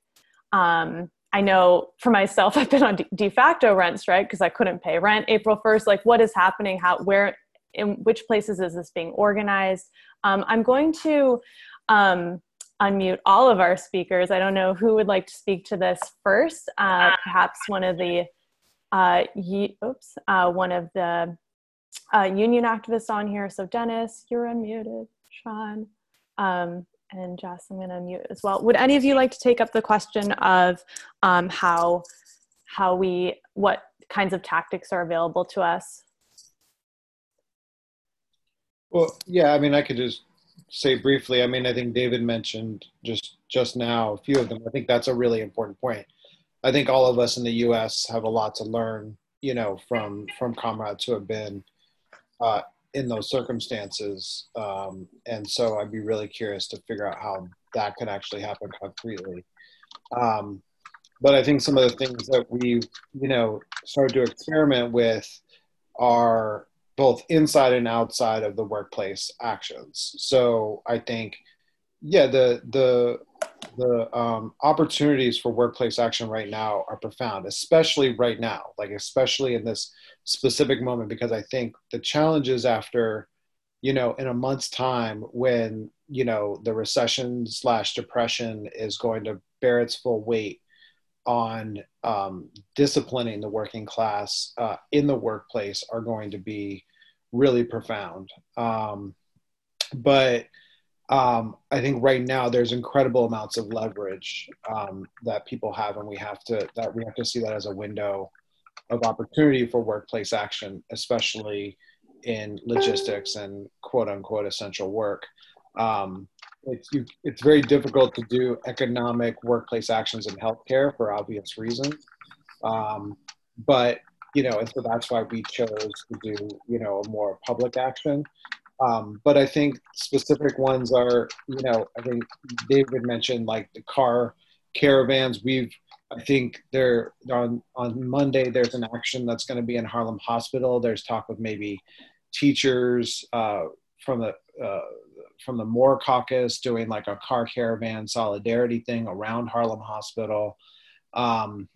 Um, I know for myself, (laughs) I've been on de facto rent strike because I couldn't pay rent April 1st. Like, what is happening? How, where, in which places is this being organized? Um, I'm going to um, unmute all of our speakers. I don't know who would like to speak to this first. Uh, perhaps one of the, uh, oops, uh, one of the uh, union activists on here. So Dennis, you're unmuted. Sean, um, and Jess, I'm going to mute as well. Would any of you like to take up the question of um, how how we what kinds of tactics are available to us? Well, yeah, I mean, I could just say briefly. I mean, I think David mentioned just just now a few of them. I think that's a really important point. I think all of us in the U.S. have a lot to learn, you know, from from comrades who have been uh, in those circumstances. Um, and so I'd be really curious to figure out how that could actually happen concretely. Um, but I think some of the things that we, you know, started to experiment with are both inside and outside of the workplace actions. So I think, yeah, the the the um, opportunities for workplace action right now are profound, especially right now, like especially in this specific moment, because I think the challenges after, you know, in a month's time when, you know, the recession slash depression is going to bear its full weight on um, disciplining the working class uh, in the workplace are going to be really profound. Um, but um, I think right now there's incredible amounts of leverage um, that people have, and we have to that we have to see that as a window of opportunity for workplace action, especially in logistics and quote unquote essential work. Um, it's you, it's very difficult to do economic workplace actions in healthcare for obvious reasons, um, but you know, and so that's why we chose to do you know a more public action. Um, but I think specific ones are, you know, I think David mentioned like the car caravans. We've, I think they're on on Monday. There's an action that's going to be in Harlem Hospital. There's talk of maybe teachers uh, from the uh, from the MORE Caucus doing like a car caravan solidarity thing around Harlem Hospital. Um,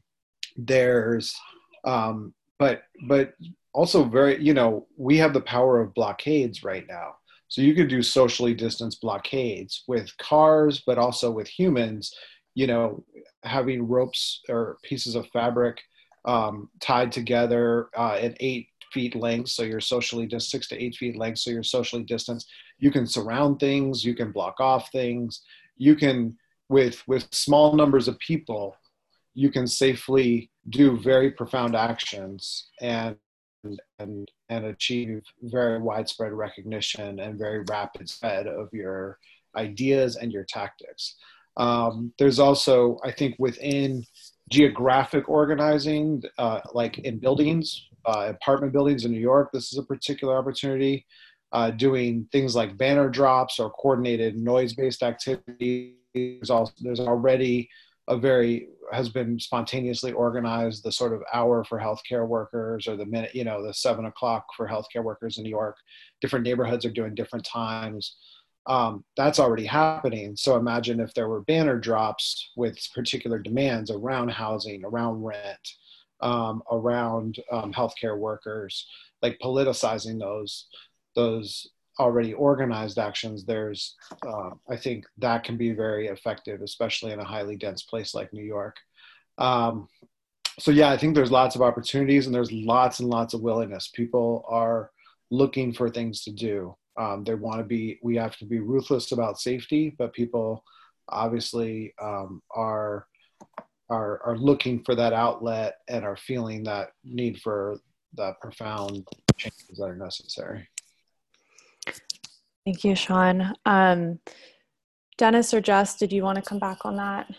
there's, um, but but also very you know we have the power of blockades right now so you could do socially distanced blockades with cars but also with humans you know having ropes or pieces of fabric um, tied together uh, at eight feet length so you're socially just six to eight feet length so you're socially distanced you can surround things you can block off things you can with with small numbers of people you can safely do very profound actions and and and achieve very widespread recognition and very rapid spread of your ideas and your tactics. Um, there's also, I think, within geographic organizing, uh, like in buildings, uh, apartment buildings in New York, this is a particular opportunity. Uh, doing things like banner drops or coordinated noise-based activities. There's, also, there's already a very has been spontaneously organized the sort of hour for healthcare workers or the minute you know the seven o'clock for healthcare workers in new york different neighborhoods are doing different times um, that's already happening so imagine if there were banner drops with particular demands around housing around rent um, around um, healthcare workers like politicizing those those already organized actions, there's, uh, I think that can be very effective, especially in a highly dense place like New York. Um, so yeah, I think there's lots of opportunities and there's lots and lots of willingness. People are looking for things to do. Um, they want to be, we have to be ruthless about safety, but people obviously um, are, are, are looking for that outlet and are feeling that need for that profound changes that are necessary. Thank you, Sean. Um, Dennis or Jess, did you want to come back on that?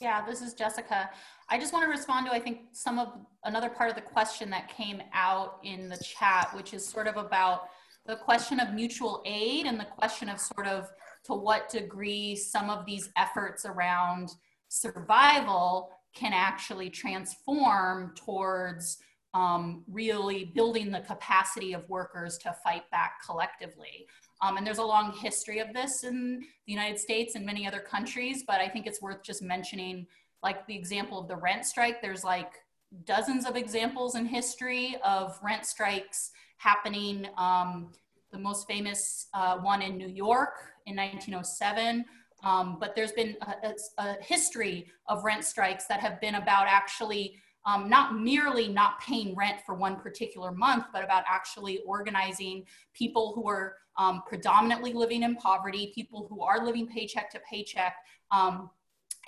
Yeah, this is Jessica. I just want to respond to, I think, some of another part of the question that came out in the chat, which is sort of about the question of mutual aid and the question of sort of to what degree some of these efforts around survival can actually transform towards um, really building the capacity of workers to fight back collectively. Um, and there's a long history of this in the United States and many other countries, but I think it's worth just mentioning like the example of the rent strike. There's like dozens of examples in history of rent strikes happening. Um, the most famous uh, one in New York in 1907. Um, but there's been a, a, history of rent strikes that have been about actually um, not merely not paying rent for one particular month, but about actually organizing people who are um, predominantly living in poverty, people who are living paycheck to paycheck, um,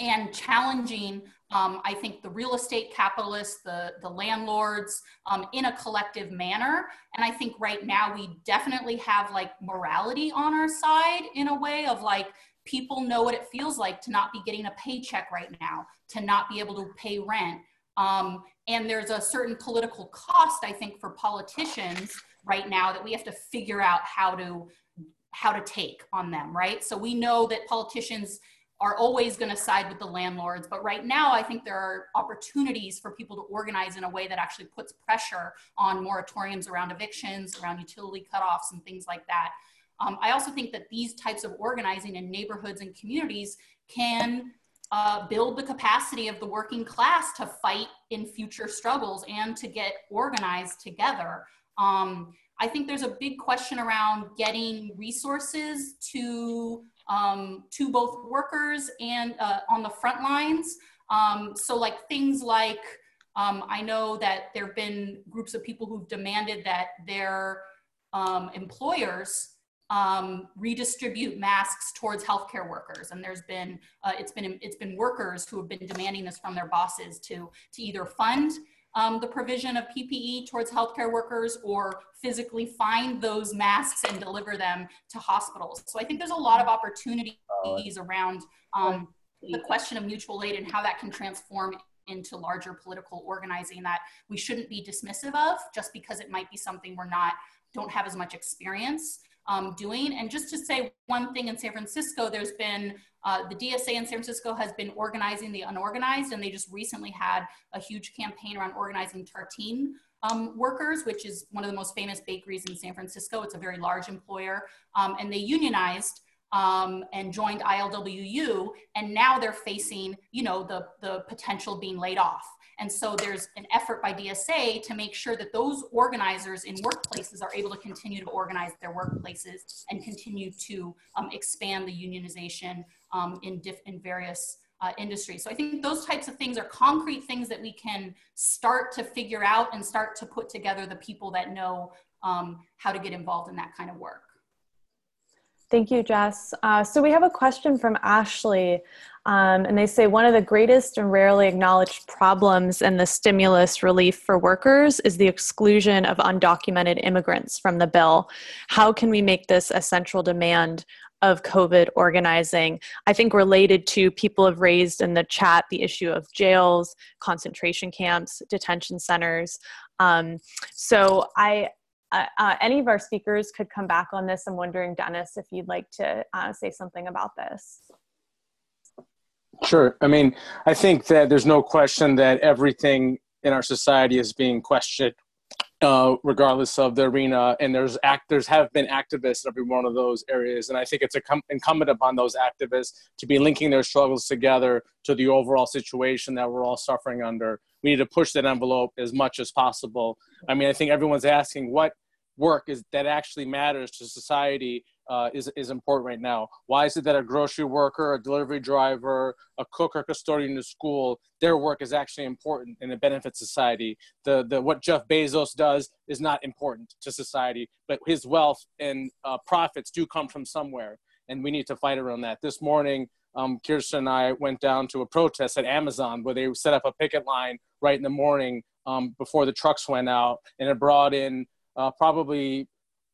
and challenging, um, I think, the real estate capitalists, the, the landlords um, in a collective manner. And I think right now we definitely have like morality on our side in a way of like, people know what it feels like to not be getting a paycheck right now, to not be able to pay rent. Um, and there's a certain political cost, I think, for politicians right now that we have to figure out how to how to take on them, right? So we know that politicians are always going to side with the landlords. But right now, I think there are opportunities for people to organize in a way that actually puts pressure on moratoriums around evictions, around utility cutoffs, and things like that. Um, I also think that these types of organizing in neighborhoods and communities can uh, build the capacity of the working class to fight in future struggles and to get organized together. Um, I think there's a big question around getting resources to um, to both workers and uh, on the front lines. Um, so like things like, um, I know that there have been groups of people who've demanded that their um, employers um, redistribute masks towards healthcare workers. And there's been, uh, it's been, it's been workers who have been demanding this from their bosses to, to either fund um, the provision of PPE towards healthcare workers or physically find those masks and deliver them to hospitals. So I think there's a lot of opportunities around um, the question of mutual aid and how that can transform into larger political organizing that we shouldn't be dismissive of just because it might be something we're not don't have as much experience um, doing. And just to say one thing in San Francisco, there's been uh, the DSA in San Francisco has been organizing the unorganized, and they just recently had a huge campaign around organizing Tartine um, workers, which is one of the most famous bakeries in San Francisco. It's a very large employer, um, and they unionized um, and joined ILWU, and now they're facing, you know, the the potential being laid off. And so there's an effort by DSA to make sure that those organizers in workplaces are able to continue to organize their workplaces and continue to um, expand the unionization um, in, diff- in various uh, industries. So I think those types of things are concrete things that we can start to figure out and start to put together the people that know um, how to get involved in that kind of work. Thank you, Jess. Uh, so we have a question from Ashley, um, and they say one of the greatest and rarely acknowledged problems in the stimulus relief for workers is the exclusion of undocumented immigrants from the bill. How can we make this a central demand of COVID organizing. I think related to people have raised in the chat the issue of jails, concentration camps, detention centers. Um, so I, uh, uh, any of our speakers could come back on this. I'm wondering, Dennis, if you'd like to uh, say something about this. Sure. I mean, I think that there's no question that everything in our society is being questioned uh, regardless of the arena. And there's actors have been activists in every one of those areas. And I think it's com- incumbent upon those activists to be linking their struggles together to the overall situation that we're all suffering under. We need to push that envelope as much as possible. I mean, I think everyone's asking what work is that actually matters to society uh, is, is important right now. Why is it that a grocery worker, a delivery driver, a cook or custodian in school, their work is actually important and it benefits society? The, the, what Jeff Bezos does is not important to society, but his wealth and uh, profits do come from somewhere. And we need to fight around that. This morning, um, Kirsten and I went down to a protest at Amazon where they set up a picket line right in the morning um, before the trucks went out, and it brought in uh, probably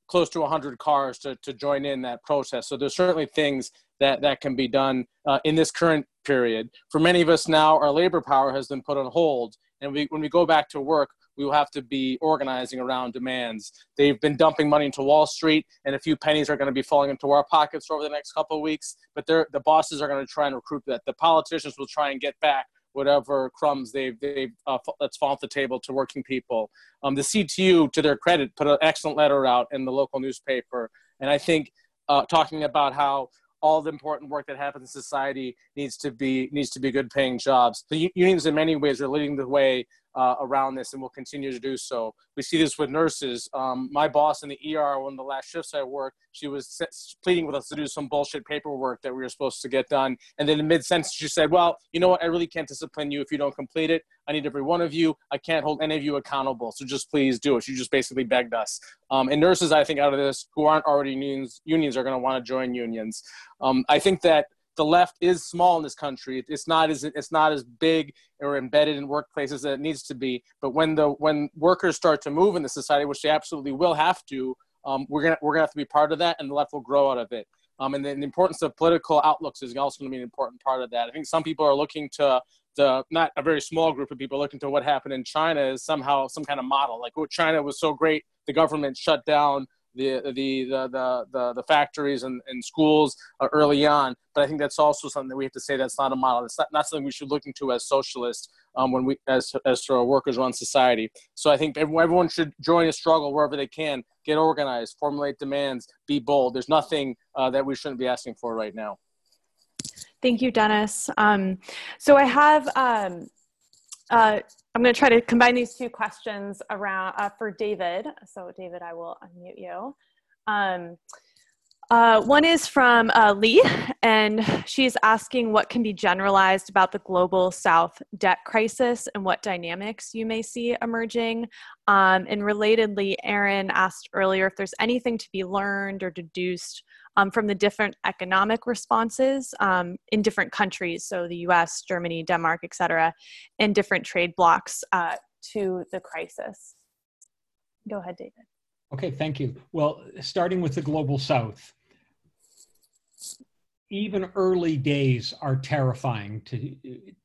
close to 100 cars to, to join in that process. So there's certainly things that, that can be done uh, in this current period. For many of us now, our labor power has been put on hold. And we, when we go back to work, we will have to be organizing around demands. They've been dumping money into Wall Street, and a few pennies are going to be falling into our pockets over the next couple of weeks. But the bosses are going to try and recruit that. The politicians will try and get back whatever crumbs they've, they've uh, that's fallen off the table to working people. Um, the CTU, to their credit, put an excellent letter out in the local newspaper. And I think uh, talking about how all the important work that happens in society needs to be needs to be good paying jobs. The unions in many ways are leading the way uh, around this and will continue to do so. We see this with nurses. Um, my boss in the ER, one of the last shifts I worked, she was pleading with us to do some bullshit paperwork that we were supposed to get done. And then in mid sentence, she said, Well, you know what? I really can't discipline you if you don't complete it. I need every one of you. I can't hold any of you accountable. So just please do it. She just basically begged us. Um, and nurses, I think, out of this who aren't already unions, unions are going to want to join unions. Um, I think that the left is small in this country. It's not as it's not as big or embedded in workplaces as it needs to be. But when the when workers start to move in the society, which they absolutely will have to, um, we're gonna we're gonna have to be part of that, and the left will grow out of it. Um, and then the importance of political outlooks is also going to be an important part of that. I think some people are looking to the not a very small group of people looking to what happened in China as somehow some kind of model. Like, oh, China was so great, the government shut down the the the the, the, the factories and, and schools uh, early on. But I think that's also something that we have to say that's not a model. It's not, not something we should look into as socialists um, when we as as for workers run society. So I think everyone should join a struggle wherever they can, get organized, formulate demands, be bold. There's nothing uh, that we shouldn't be asking for right now. Thank you, Dennis. Um, so I have um, uh, I'm going to try to combine these two questions around uh, for David. So, David, I will unmute you. Um, uh, one is from uh, Lee, and she's asking what can be generalized about the global South debt crisis and what dynamics you may see emerging. Um, and relatedly, Aaron asked earlier if there's anything to be learned or deduced um, from the different economic responses um, in different countries, so the US, Germany, Denmark, et cetera, and different trade blocs uh, to the crisis. Go ahead, David. Okay, thank you. Well, starting with the global south, even early days are terrifying to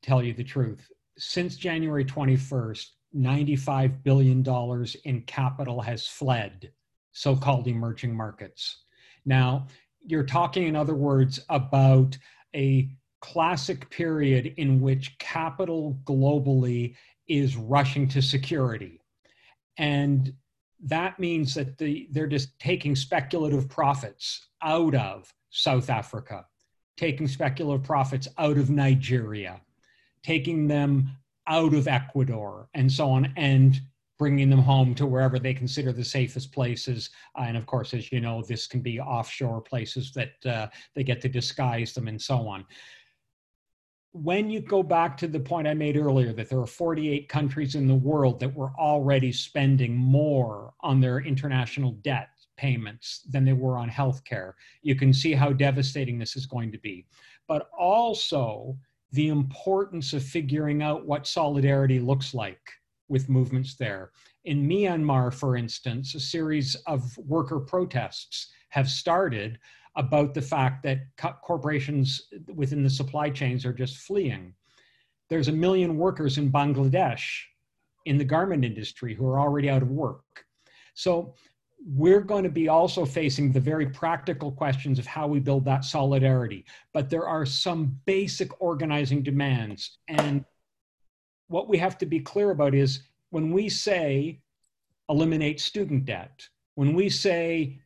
tell you the truth. Since January 21st, $95 billion in capital has fled so called emerging markets. Now, you're talking, in other words, about a classic period in which capital globally is rushing to security. And that means that the, they're just taking speculative profits out of South Africa, taking speculative profits out of Nigeria, taking them out of Ecuador, and so on, and bringing them home to wherever they consider the safest places. Uh, and of course, as you know, this can be offshore places that uh, they get to disguise them and so on. When you go back to the point I made earlier that there are 48 countries in the world that were already spending more on their international debt payments than they were on healthcare, you can see how devastating this is going to be. But also the importance of figuring out what solidarity looks like with movements there. In Myanmar, for instance, a series of worker protests have started about the fact that corporations within the supply chains are just fleeing. There's a million workers in Bangladesh in the garment industry who are already out of work. So we're going to be also facing the very practical questions of how we build that solidarity. But there are some basic organizing demands. And what we have to be clear about is when we say eliminate student debt, when we say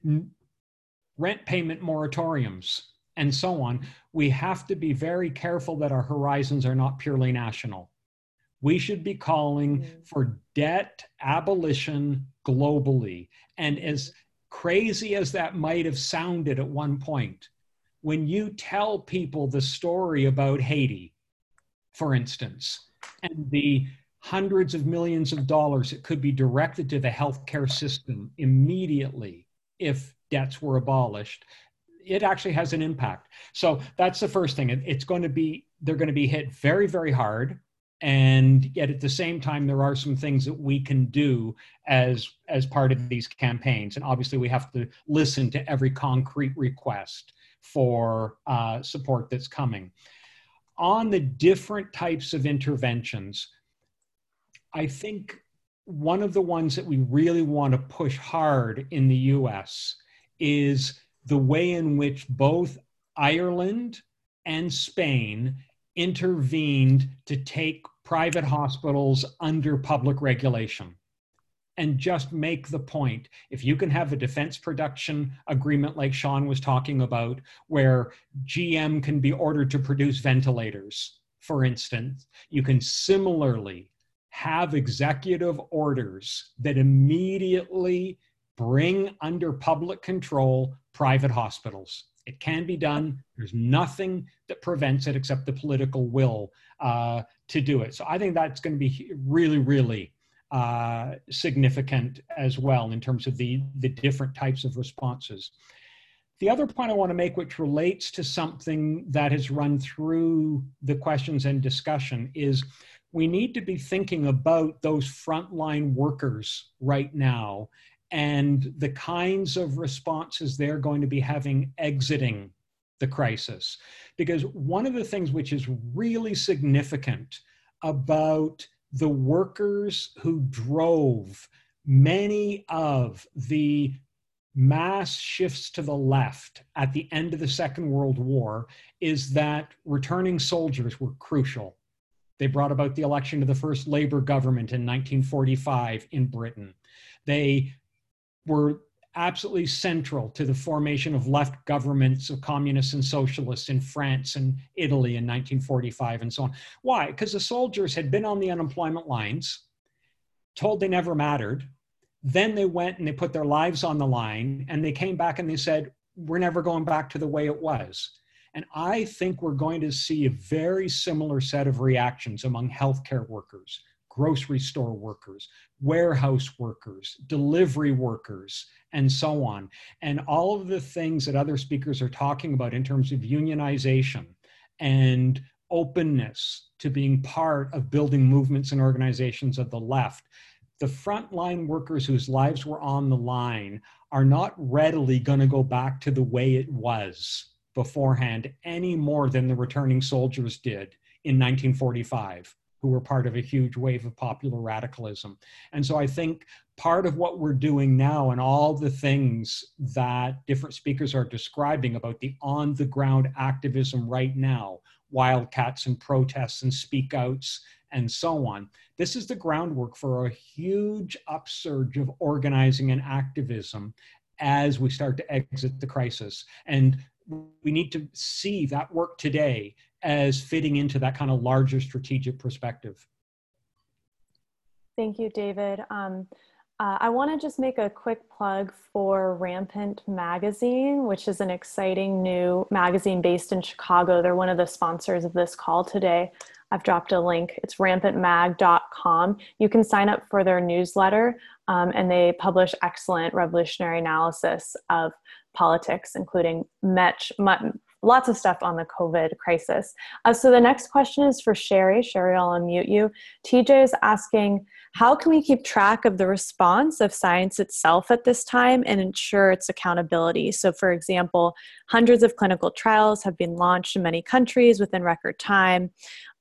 rent payment moratoriums, and so on, we have to be very careful that our horizons are not purely national. We should be calling mm-hmm. for debt abolition globally. And as crazy as that might have sounded at one point, when you tell people the story about Haiti, for instance, and the hundreds of millions of dollars that could be directed to the healthcare system immediately if debts were abolished it actually has an impact. So that's the first thing. It's going to be they're going to be hit very very hard. And yet at the same time there are some things that we can do as as part of these campaigns. And obviously we have to listen to every concrete request for uh, support that's coming. On the different types of interventions i think one of the ones that we really want to push hard in the us is the way in which both ireland and spain intervened to take private hospitals under public regulation and just make the point. If you can have a defense production agreement like Sean was talking about, where GM can be ordered to produce ventilators, for instance, you can similarly have executive orders that immediately bring under public control private hospitals. It can be done. There's nothing that prevents it except the political will uh, to do it. So I think that's going to be really, really uh, significant as well in terms of the, the different types of responses. The other point I want to make, which relates to something that has run through the questions and discussion, is we need to be thinking about those frontline workers right now and the kinds of responses they're going to be having exiting the crisis. Because one of the things which is really significant about the workers who drove many of the mass shifts to the left at the end of the Second World War is that returning soldiers were crucial. They brought about the election of the first Labour government in 1945 in Britain. They were absolutely central to the formation of left governments of communists and socialists in France and Italy in 1945 and so on. Why? Because the soldiers had been on the unemployment lines, told they never mattered. Then they went and they put their lives on the line and they came back and they said, We're never going back to the way it was. And I think we're going to see a very similar set of reactions among healthcare workers, grocery store workers, warehouse workers, delivery workers, and so on. And all of the things that other speakers are talking about in terms of unionization and openness to being part of building movements and organizations of the left. The frontline workers whose lives were on the line are not readily going to go back to the way it was beforehand any more than the returning soldiers did in 1945 who were part of a huge wave of popular radicalism. And so I think part of what we're doing now and all the things that different speakers are describing about the on the ground activism right now, wildcats and protests and speak outs and so on. This is the groundwork for a huge upsurge of organizing and activism as we start to exit the crisis. And we need to see that work today as fitting into that kind of larger strategic perspective. Thank you, David. Um, uh, I want to just make a quick plug for Rampant Magazine, which is an exciting new magazine based in Chicago. They're one of the sponsors of this call today. I've dropped a link. It's rampantmag.com. You can sign up for their newsletter, um, and they publish excellent revolutionary analysis of politics, including much, lots of stuff on the COVID crisis. Uh, so the next question is for Sherry. Sherry, I'll unmute you. TJ is asking, how can we keep track of the response of science itself at this time and ensure its accountability? So, for example, hundreds of clinical trials have been launched in many countries within record time.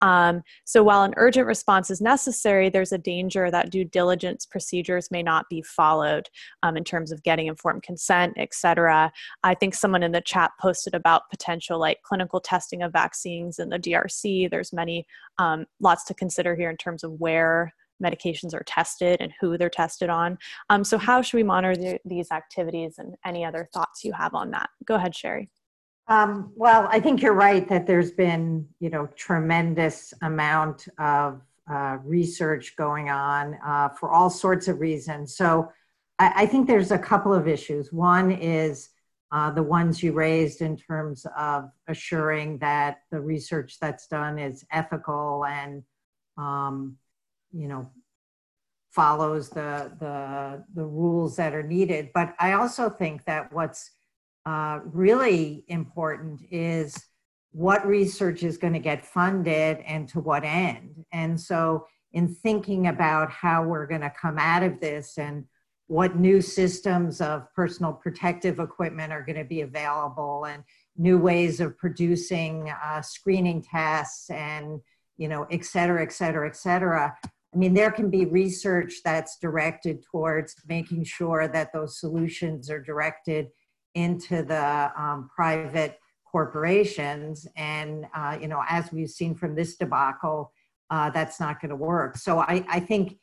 Um, so while an urgent response is necessary, there's a danger that due diligence procedures may not be followed um, in terms of getting informed consent, et cetera. I think someone in the chat posted about potential like clinical testing of vaccines in the DRC. There's many, um, lots to consider here in terms of where medications are tested and who they're tested on. Um, so how should we monitor the, these activities and any other thoughts you have on that? Go ahead, Sherry. Um, well, I think you're right that there's been, you know, tremendous amount of uh, research going on uh, for all sorts of reasons. So I, I, think there's a couple of issues. One is uh, the ones you raised in terms of assuring that the research that's done is ethical and, um, you know, follows the, the, the rules that are needed. But I also think that what's uh, really important is what research is going to get funded and to what end. And so, in thinking about how we're going to come out of this and what new systems of personal protective equipment are going to be available and new ways of producing uh, screening tests and you know et cetera et cetera et cetera i mean there can be research that's directed towards making sure that those solutions are directed into the um, private corporations. And uh, you know as we've seen from this debacle uh, that's not going to work. So i, I think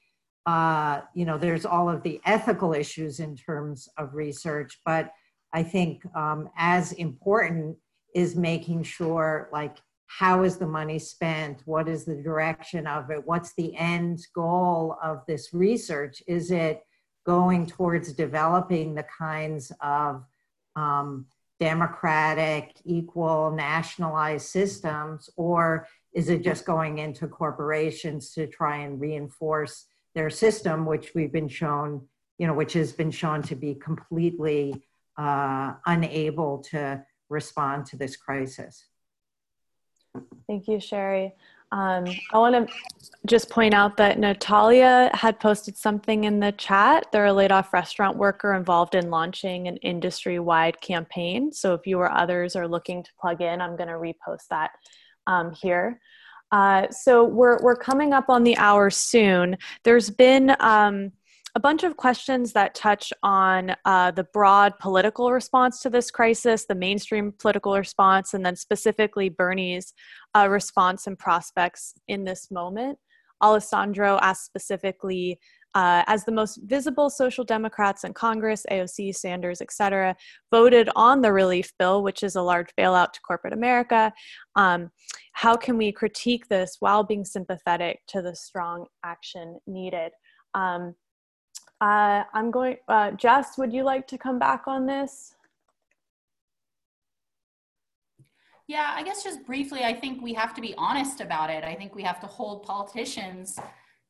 uh, you know, there's all of the ethical issues in terms of research, but I think um, as important is making sure, like, how is the money spent? What is the direction of it? What's the end goal of this research? Is it going towards developing the kinds of um, democratic, equal, nationalized systems, or is it just going into corporations to try and reinforce their system, which we've been shown, you know, which has been shown to be completely uh, unable to respond to this crisis. Thank you, Sherry. Um, I want to just point out that Natalia had posted something in the chat. They're a laid off restaurant worker involved in launching an industry wide campaign. So if you or others are looking to plug in, I'm going to repost that um, here. Uh, so we're we're coming up on the hour soon. There's been um, a bunch of questions that touch on uh, the broad political response to this crisis, the mainstream political response, and then specifically Bernie's uh, response and prospects in this moment. Alessandro asked specifically uh, as the most visible social democrats in Congress, AOC, Sanders, etc., voted on the relief bill, which is a large bailout to corporate America. Um, how can we critique this while being sympathetic to the strong action needed? Um, uh, I'm going, uh, Jess, would you like to come back on this? Yeah, I guess just briefly, I think we have to be honest about it. I think we have to hold politicians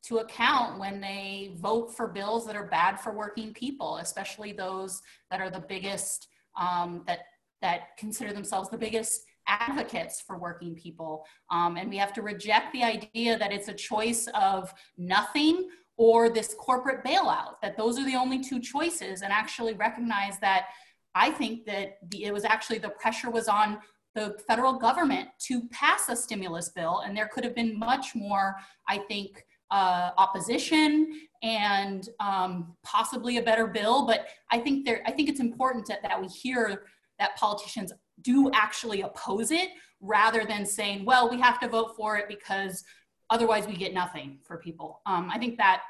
to account when they vote for bills that are bad for working people, especially those that are the biggest, um, that, that consider themselves the biggest advocates for working people. Um, and we have to reject the idea that it's a choice of nothing or this corporate bailout, that those are the only two choices, and actually recognize that I think that the, it was actually the pressure was on the federal government to pass a stimulus bill, and there could have been much more, I think, uh, opposition and um, possibly a better bill. But I think there, I think it's important that, that we hear that politicians do actually oppose it rather than saying, well, we have to vote for it because otherwise we get nothing for people. Um, I think that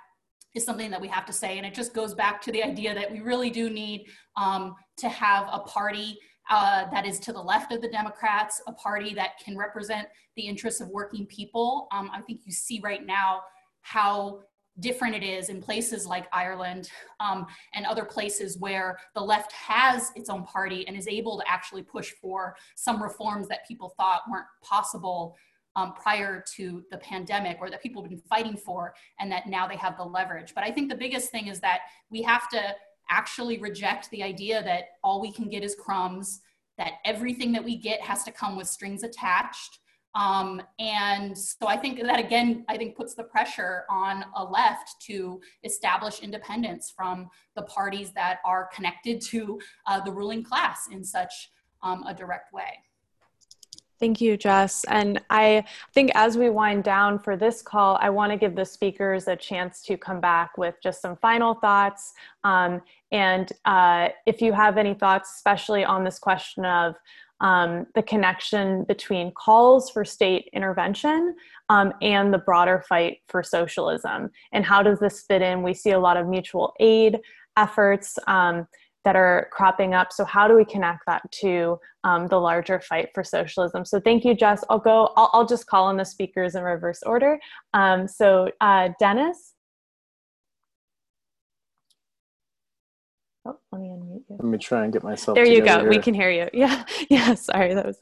is something that we have to say. And it just goes back to the idea that we really do need um, to have a party uh, that is to the left of the Democrats, a party that can represent the interests of working people. Um, I think you see right now how different it is in places like Ireland um, and other places where the left has its own party and is able to actually push for some reforms that people thought weren't possible um, prior to the pandemic or that people have been fighting for and that now they have the leverage. But I think the biggest thing is that we have to actually reject the idea that all we can get is crumbs, that everything that we get has to come with strings attached um, and so I think that again, I think puts the pressure on a left to establish independence from the parties that are connected to uh, the ruling class in such um, a direct way. Thank you, Jess. And I think as we wind down for this call, I want to give the speakers a chance to come back with just some final thoughts. Um, and uh, if you have any thoughts, especially on this question of um, the connection between calls for state intervention um, and the broader fight for socialism. And how does this fit in? We see a lot of mutual aid efforts um, that are cropping up. So, how do we connect that to um, the larger fight for socialism? So, thank you, Jess. I'll go, I'll, I'll just call on the speakers in reverse order. Um, so, uh, Dennis. Oh, let me unmute you. Let me try and get myself. There you go. Here. We can hear you. (laughs) Yeah. Yeah. Sorry. That was.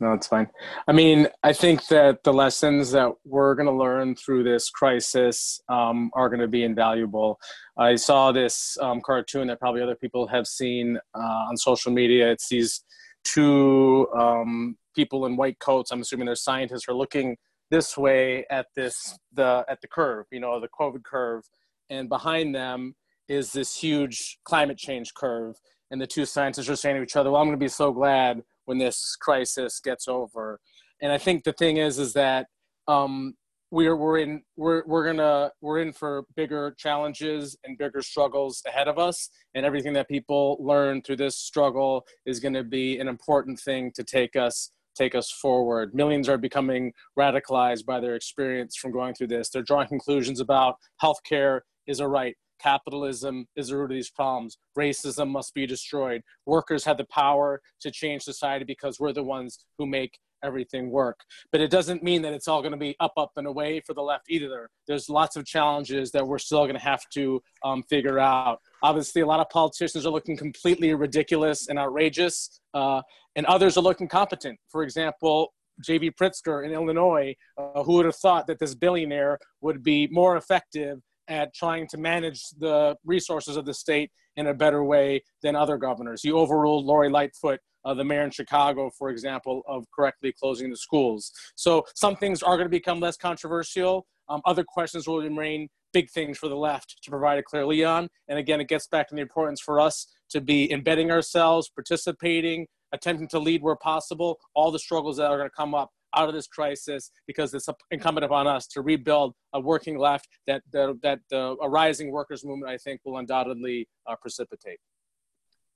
No, it's fine. I mean, I think that the lessons that we're going to learn through this crisis um, are going to be invaluable. I saw this um, cartoon that probably other people have seen uh, on social media. It's these two um, people in white coats, I'm assuming they're scientists, are looking this way at this the at the curve, you know, the COVID curve, and behind them is this huge climate change curve. And the two scientists are saying to each other, "Well, I'm going to be so glad when this crisis gets over." And I think the thing is, is that um, we're we're in we're we're gonna we're in for bigger challenges and bigger struggles ahead of us. And everything that people learn through this struggle is going to be an important thing to take us take us forward. Millions are becoming radicalized by their experience from going through this. They're drawing conclusions about healthcare is a right capitalism is the root of these problems racism must be destroyed workers have the power to change society because we're the ones who make everything work. But it doesn't mean that it's all going to be up, up, and away for the left either. There's lots of challenges that we're still going to have to um, figure out. Obviously, a lot of politicians are looking completely ridiculous and outrageous, uh, and others are looking competent. For example, J.B. Pritzker in Illinois, uh, who would have thought that this billionaire would be more effective at trying to manage the resources of the state in a better way than other governors. He overruled Lori Lightfoot uh, the mayor in Chicago, for example, of correctly closing the schools. So some things are going to become less controversial. Um, other questions will remain big things for the left to provide a clear lead on. And again, it gets back to the importance for us to be embedding ourselves, participating, attempting to lead where possible, all the struggles that are going to come up out of this crisis because it's incumbent upon us to rebuild a working left that, that, that the, a rising workers movement, I think, will undoubtedly uh, precipitate.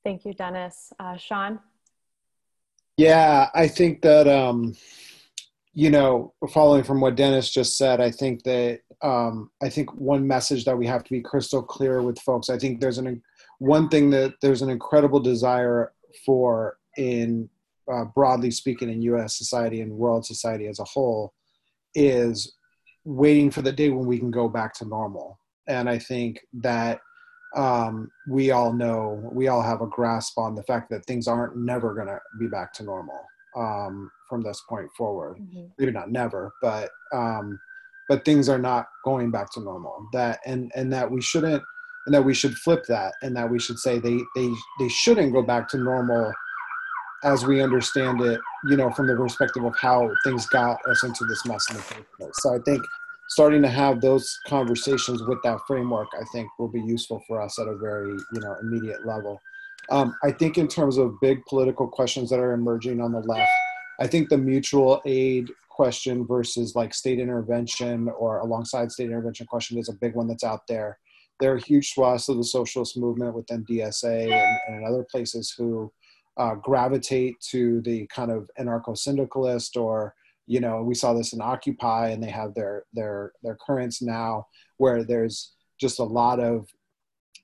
Thank you, Dennis. Uh, Sean? Yeah, I think that um, you know, following from what Dennis just said, I think that um, I think one message that we have to be crystal clear with folks. I think there's an one thing that there's an incredible desire for in uh, broadly speaking in U.S. society and world society as a whole is waiting for the day when we can go back to normal. And I think that um, we all know, we all have a grasp on the fact that things aren't never going to be back to normal um, from this point forward. Mm-hmm. Maybe not never, but um, but things are not going back to normal. That and and that we shouldn't, and that we should flip that, and that we should say they they they shouldn't go back to normal as we understand it, you know, from the perspective of how things got us into this mess in the first place. So I think starting to have those conversations with that framework, I think will be useful for us at a very, you know, immediate level. Um, I think in terms of big political questions that are emerging on the left, I think the mutual aid question versus like state intervention or alongside state intervention question is a big one that's out there. There are huge swaths of the socialist movement within DSA and, and other places who uh, gravitate to the kind of anarcho-syndicalist or you know we saw this in occupy and they have their their their currents now where there's just a lot of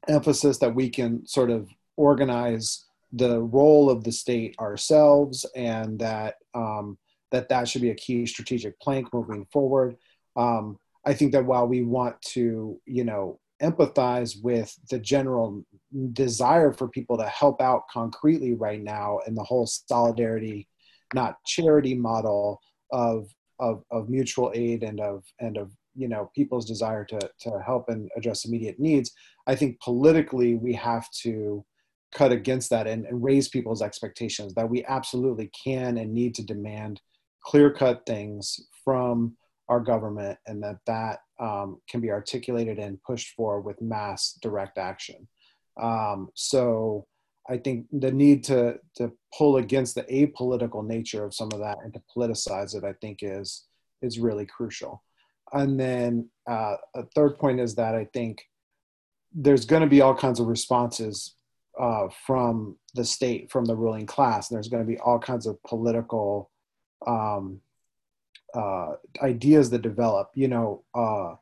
emphasis that we can sort of organize the role of the state ourselves and that um, that that should be a key strategic plank moving forward. Um, i think that while we want to you know empathize with the general desire for people to help out concretely right now in the whole solidarity not charity model of of, of mutual aid and of and of you know people's desire to to help and address immediate needs i think politically we have to cut against that and, and raise people's expectations that we absolutely can and need to demand clear cut things from our government and that that um, can be articulated and pushed for with mass direct action um, so I think the need to to pull against the apolitical nature of some of that and to politicize it, I think is is really crucial. And then uh, a third point is that I think there's going to be all kinds of responses uh, from the state, from the ruling class. And There's going to be all kinds of political um, uh, ideas that develop. You know, uh,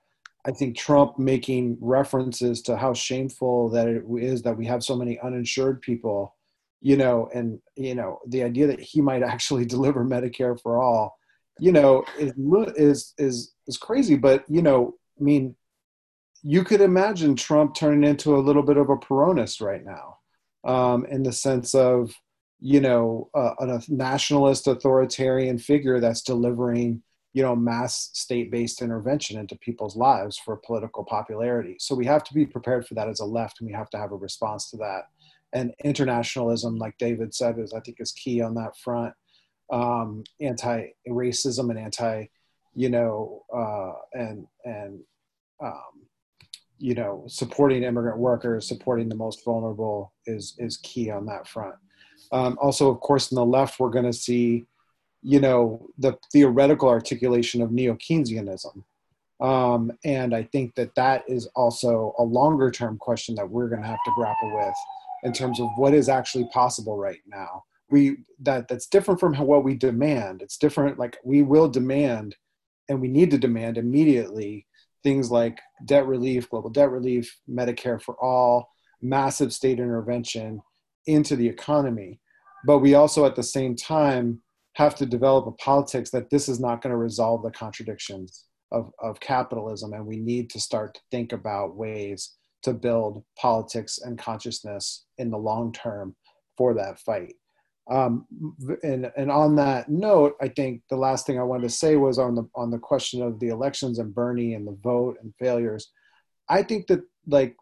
I think Trump making references to how shameful that it is that we have so many uninsured people, you know, and you know the idea that he might actually (laughs) deliver Medicare for all, you know, is is is is crazy. But you know, I mean, you could imagine Trump turning into a little bit of a Peronist right now, um, in the sense of you know uh, a nationalist authoritarian figure that's delivering you know mass state-based intervention into people's lives for political popularity. So we have to be prepared for that as a left and we have to have a response to that. And internationalism like david said is i think is key on that front. Um, anti-racism and anti, you know, uh, and and um, you know, supporting immigrant workers, supporting the most vulnerable is is key on that front. Um, also, of course, in the left, we're going to see, you know, the theoretical articulation of neo Keynesianism, um, and I think that that is also a longer term question that we're going to have to grapple with in terms of what is actually possible right now. We that that's different from how, what we demand. It's different. Like we will demand, and we need to demand immediately things like debt relief, global debt relief, Medicare for all, massive state intervention into the economy. But we also, at the same time, have to develop a politics that this is not going to resolve the contradictions of, of capitalism. And we need to start to think about ways to build politics and consciousness in the long term for that fight. Um, and, and on that note, I think the last thing I wanted to say was on the on the question of the elections and Bernie and the vote and failures. I think that like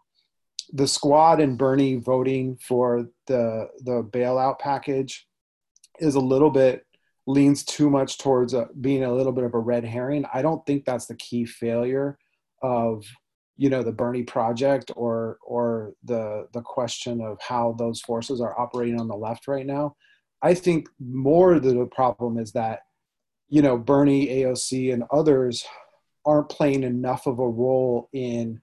the squad and Bernie voting for the the bailout package is a little bit leans too much towards a, being a little bit of a red herring. I don't think that's the key failure of you know the Bernie project or or the the question of how those forces are operating on the left right now. I think more the problem is that, you know, Bernie, AOC, and others aren't playing enough of a role in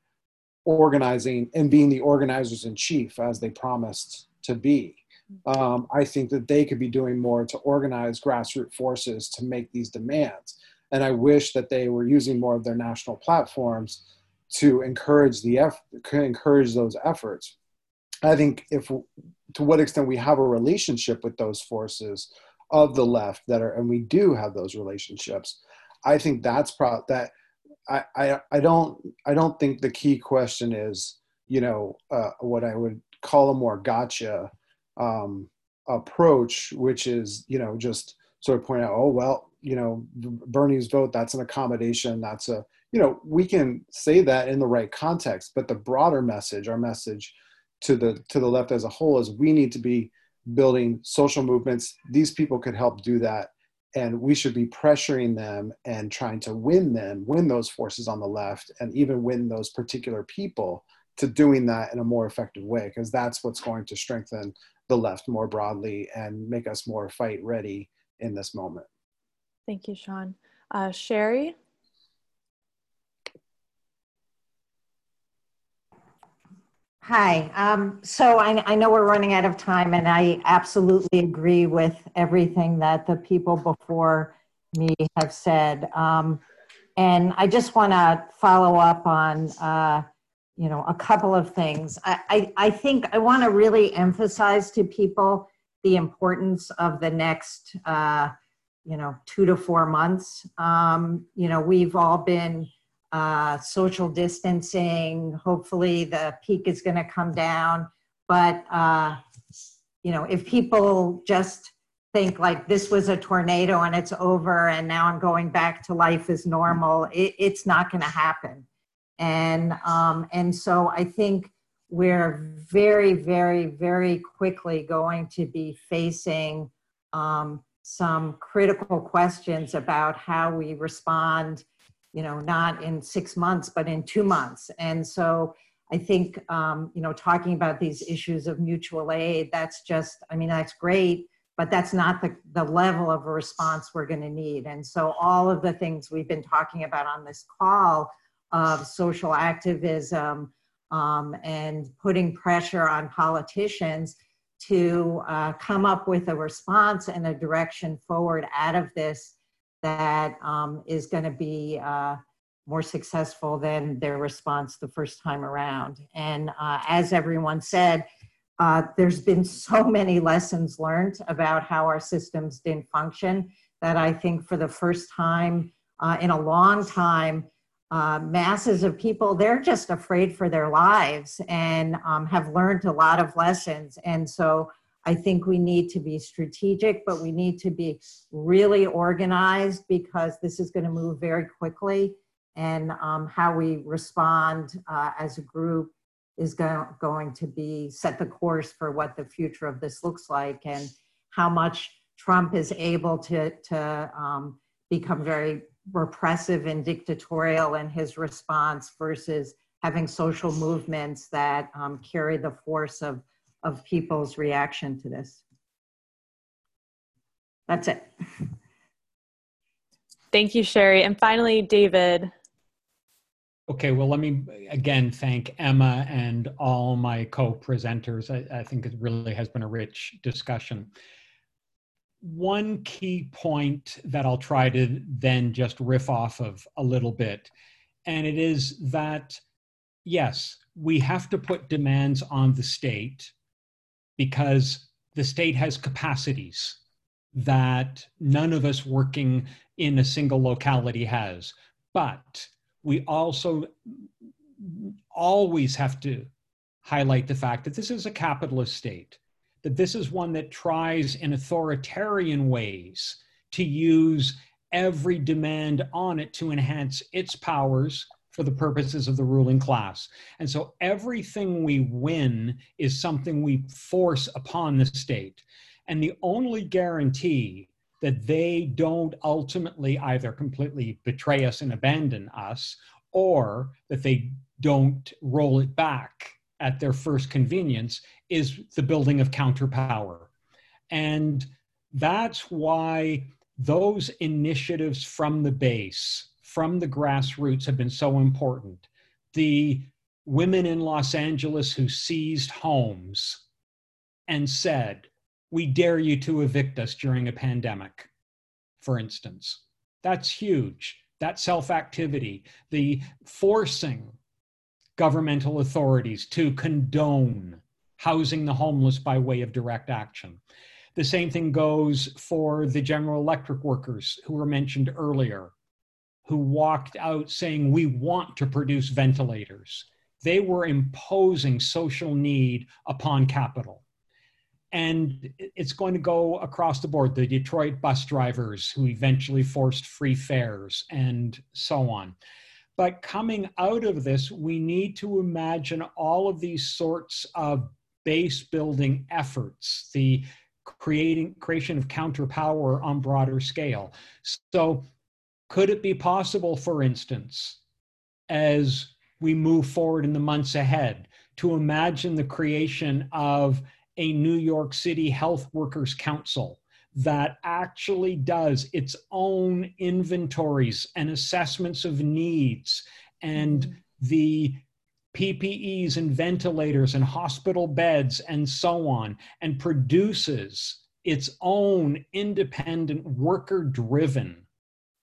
organizing and being the organizers in chief as they promised to be. Um, I think that they could be doing more to organize grassroots forces to make these demands. And I wish that they were using more of their national platforms to encourage the eff- encourage those efforts. I think if to what extent we have a relationship with those forces of the left that are and we do have those relationships i think that's pro that I, I i don't i don't think the key question is you know uh, what i would call a more gotcha um, approach which is you know just sort of point out oh well you know bernie's vote that's an accommodation that's a you know we can say that in the right context but the broader message our message to the to the left as a whole is we need to be building social movements. These people could help do that and we should be pressuring them and trying to win them win those forces on the left and even win those particular people to doing that in a more effective way because that's what's going to strengthen the left more broadly and make us more fight ready in this moment thank you sean uh, sherry Hi. Um, so I, I, know we're running out of time, and I absolutely agree with everything that the people before me have said. Um, and I just want to follow up on, uh, you know, a couple of things. I, I, I think I want to really emphasize to people the importance of the next, uh, you know, two to four months. Um, you know, we've all been uh, social distancing. Hopefully, the peak is going to come down. But uh, you know, if people just think like this was a tornado and it's over, and now I'm going back to life as normal, it, it's not going to happen. And um, and so I think we're very, very, very quickly going to be facing um, some critical questions about how we respond you know, not in six months, but in two months. And so I think, um, you know, talking about these issues of mutual aid, that's just, I mean, that's great, but that's not the, the level of a response we're going to need. And so all of the things we've been talking about on this call of social activism um, and putting pressure on politicians to uh, come up with a response and a direction forward out of this that um, is going to be uh, more successful than their response the first time around. And uh, as everyone said, uh, there's been so many lessons learned about how our systems didn't function that I think for the first time uh, in a long time, uh, masses of people, they're just afraid for their lives and um, have learned a lot of lessons. And so I think we need to be strategic, but we need to be really organized because this is going to move very quickly. And um, how we respond uh, as a group is go- going to be set the course for what the future of this looks like and how much Trump is able to, to um, become very repressive and dictatorial in his response versus having social movements that um, carry the force of, of people's reaction to this. That's it. Thank you, Sherry. And finally, David. Okay, well, let me again thank Emma and all my co-presenters. I, I, think it really has been a rich discussion. One key point that I'll try to then just riff off of a little bit, and it is that, yes, we have to put demands on the state because the state has capacities that none of us working in a single locality has. But we also always have to highlight the fact that this is a capitalist state, that this is one that tries in authoritarian ways to use every demand on it to enhance its powers for the purposes of the ruling class. And so everything we win is something we force upon the state. And the only guarantee that they don't ultimately either completely betray us and abandon us or that they don't roll it back at their first convenience is the building of counterpower. And that's why those initiatives from the base, from the grassroots, have been so important. The women in Los Angeles who seized homes and said, we dare you to evict us during a pandemic, for instance. That's huge. That self activity, the forcing governmental authorities to condone housing the homeless by way of direct action. The same thing goes for the General Electric workers who were mentioned earlier, who walked out saying, We want to produce ventilators. They were imposing social need upon capital and it's going to go across the board the detroit bus drivers who eventually forced free fares and so on but coming out of this we need to imagine all of these sorts of base building efforts the creating creation of counterpower on broader scale. So could it be possible for instance as we move forward in the months ahead to imagine the creation of a New York City Health Workers Council that actually does its own inventories and assessments of needs and mm-hmm. the PPEs and ventilators and hospital beds and so on, and produces its own independent worker driven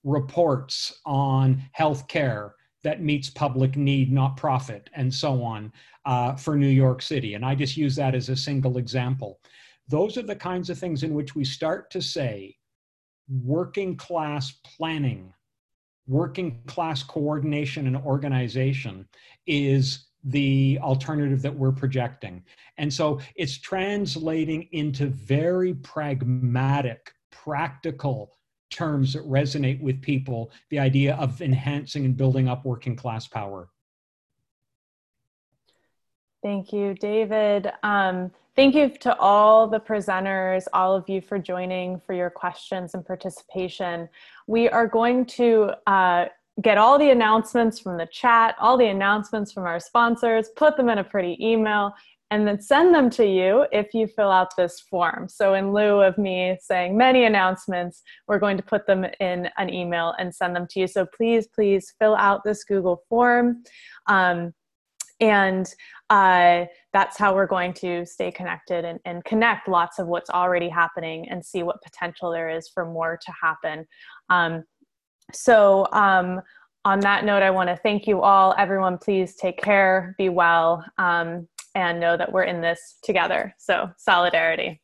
reports on healthcare that meets public need, not profit, and so on uh, for New York City. And I just use that as a single example. Those are the kinds of things in which we start to say working class planning, working class coordination and organization is the alternative that we're projecting. And so it's translating into very pragmatic, practical terms that resonate with people the idea of enhancing and building up working class power. Thank you, David. Um, thank you to all the presenters, all of you for joining, for your questions and participation. We are going to uh, get all the announcements from the chat, all the announcements from our sponsors, put them in a pretty email, and then send them to you if you fill out this form. So in lieu of me saying many announcements, we're going to put them in an email and send them to you. So please, please fill out this Google form. Um, and uh, that's how we're going to stay connected and, and connect lots of what's already happening and see what potential there is for more to happen. Um, so um, on that note, I want to thank you all. Everyone, please take care, be well, um, and know that we're in this together. So solidarity.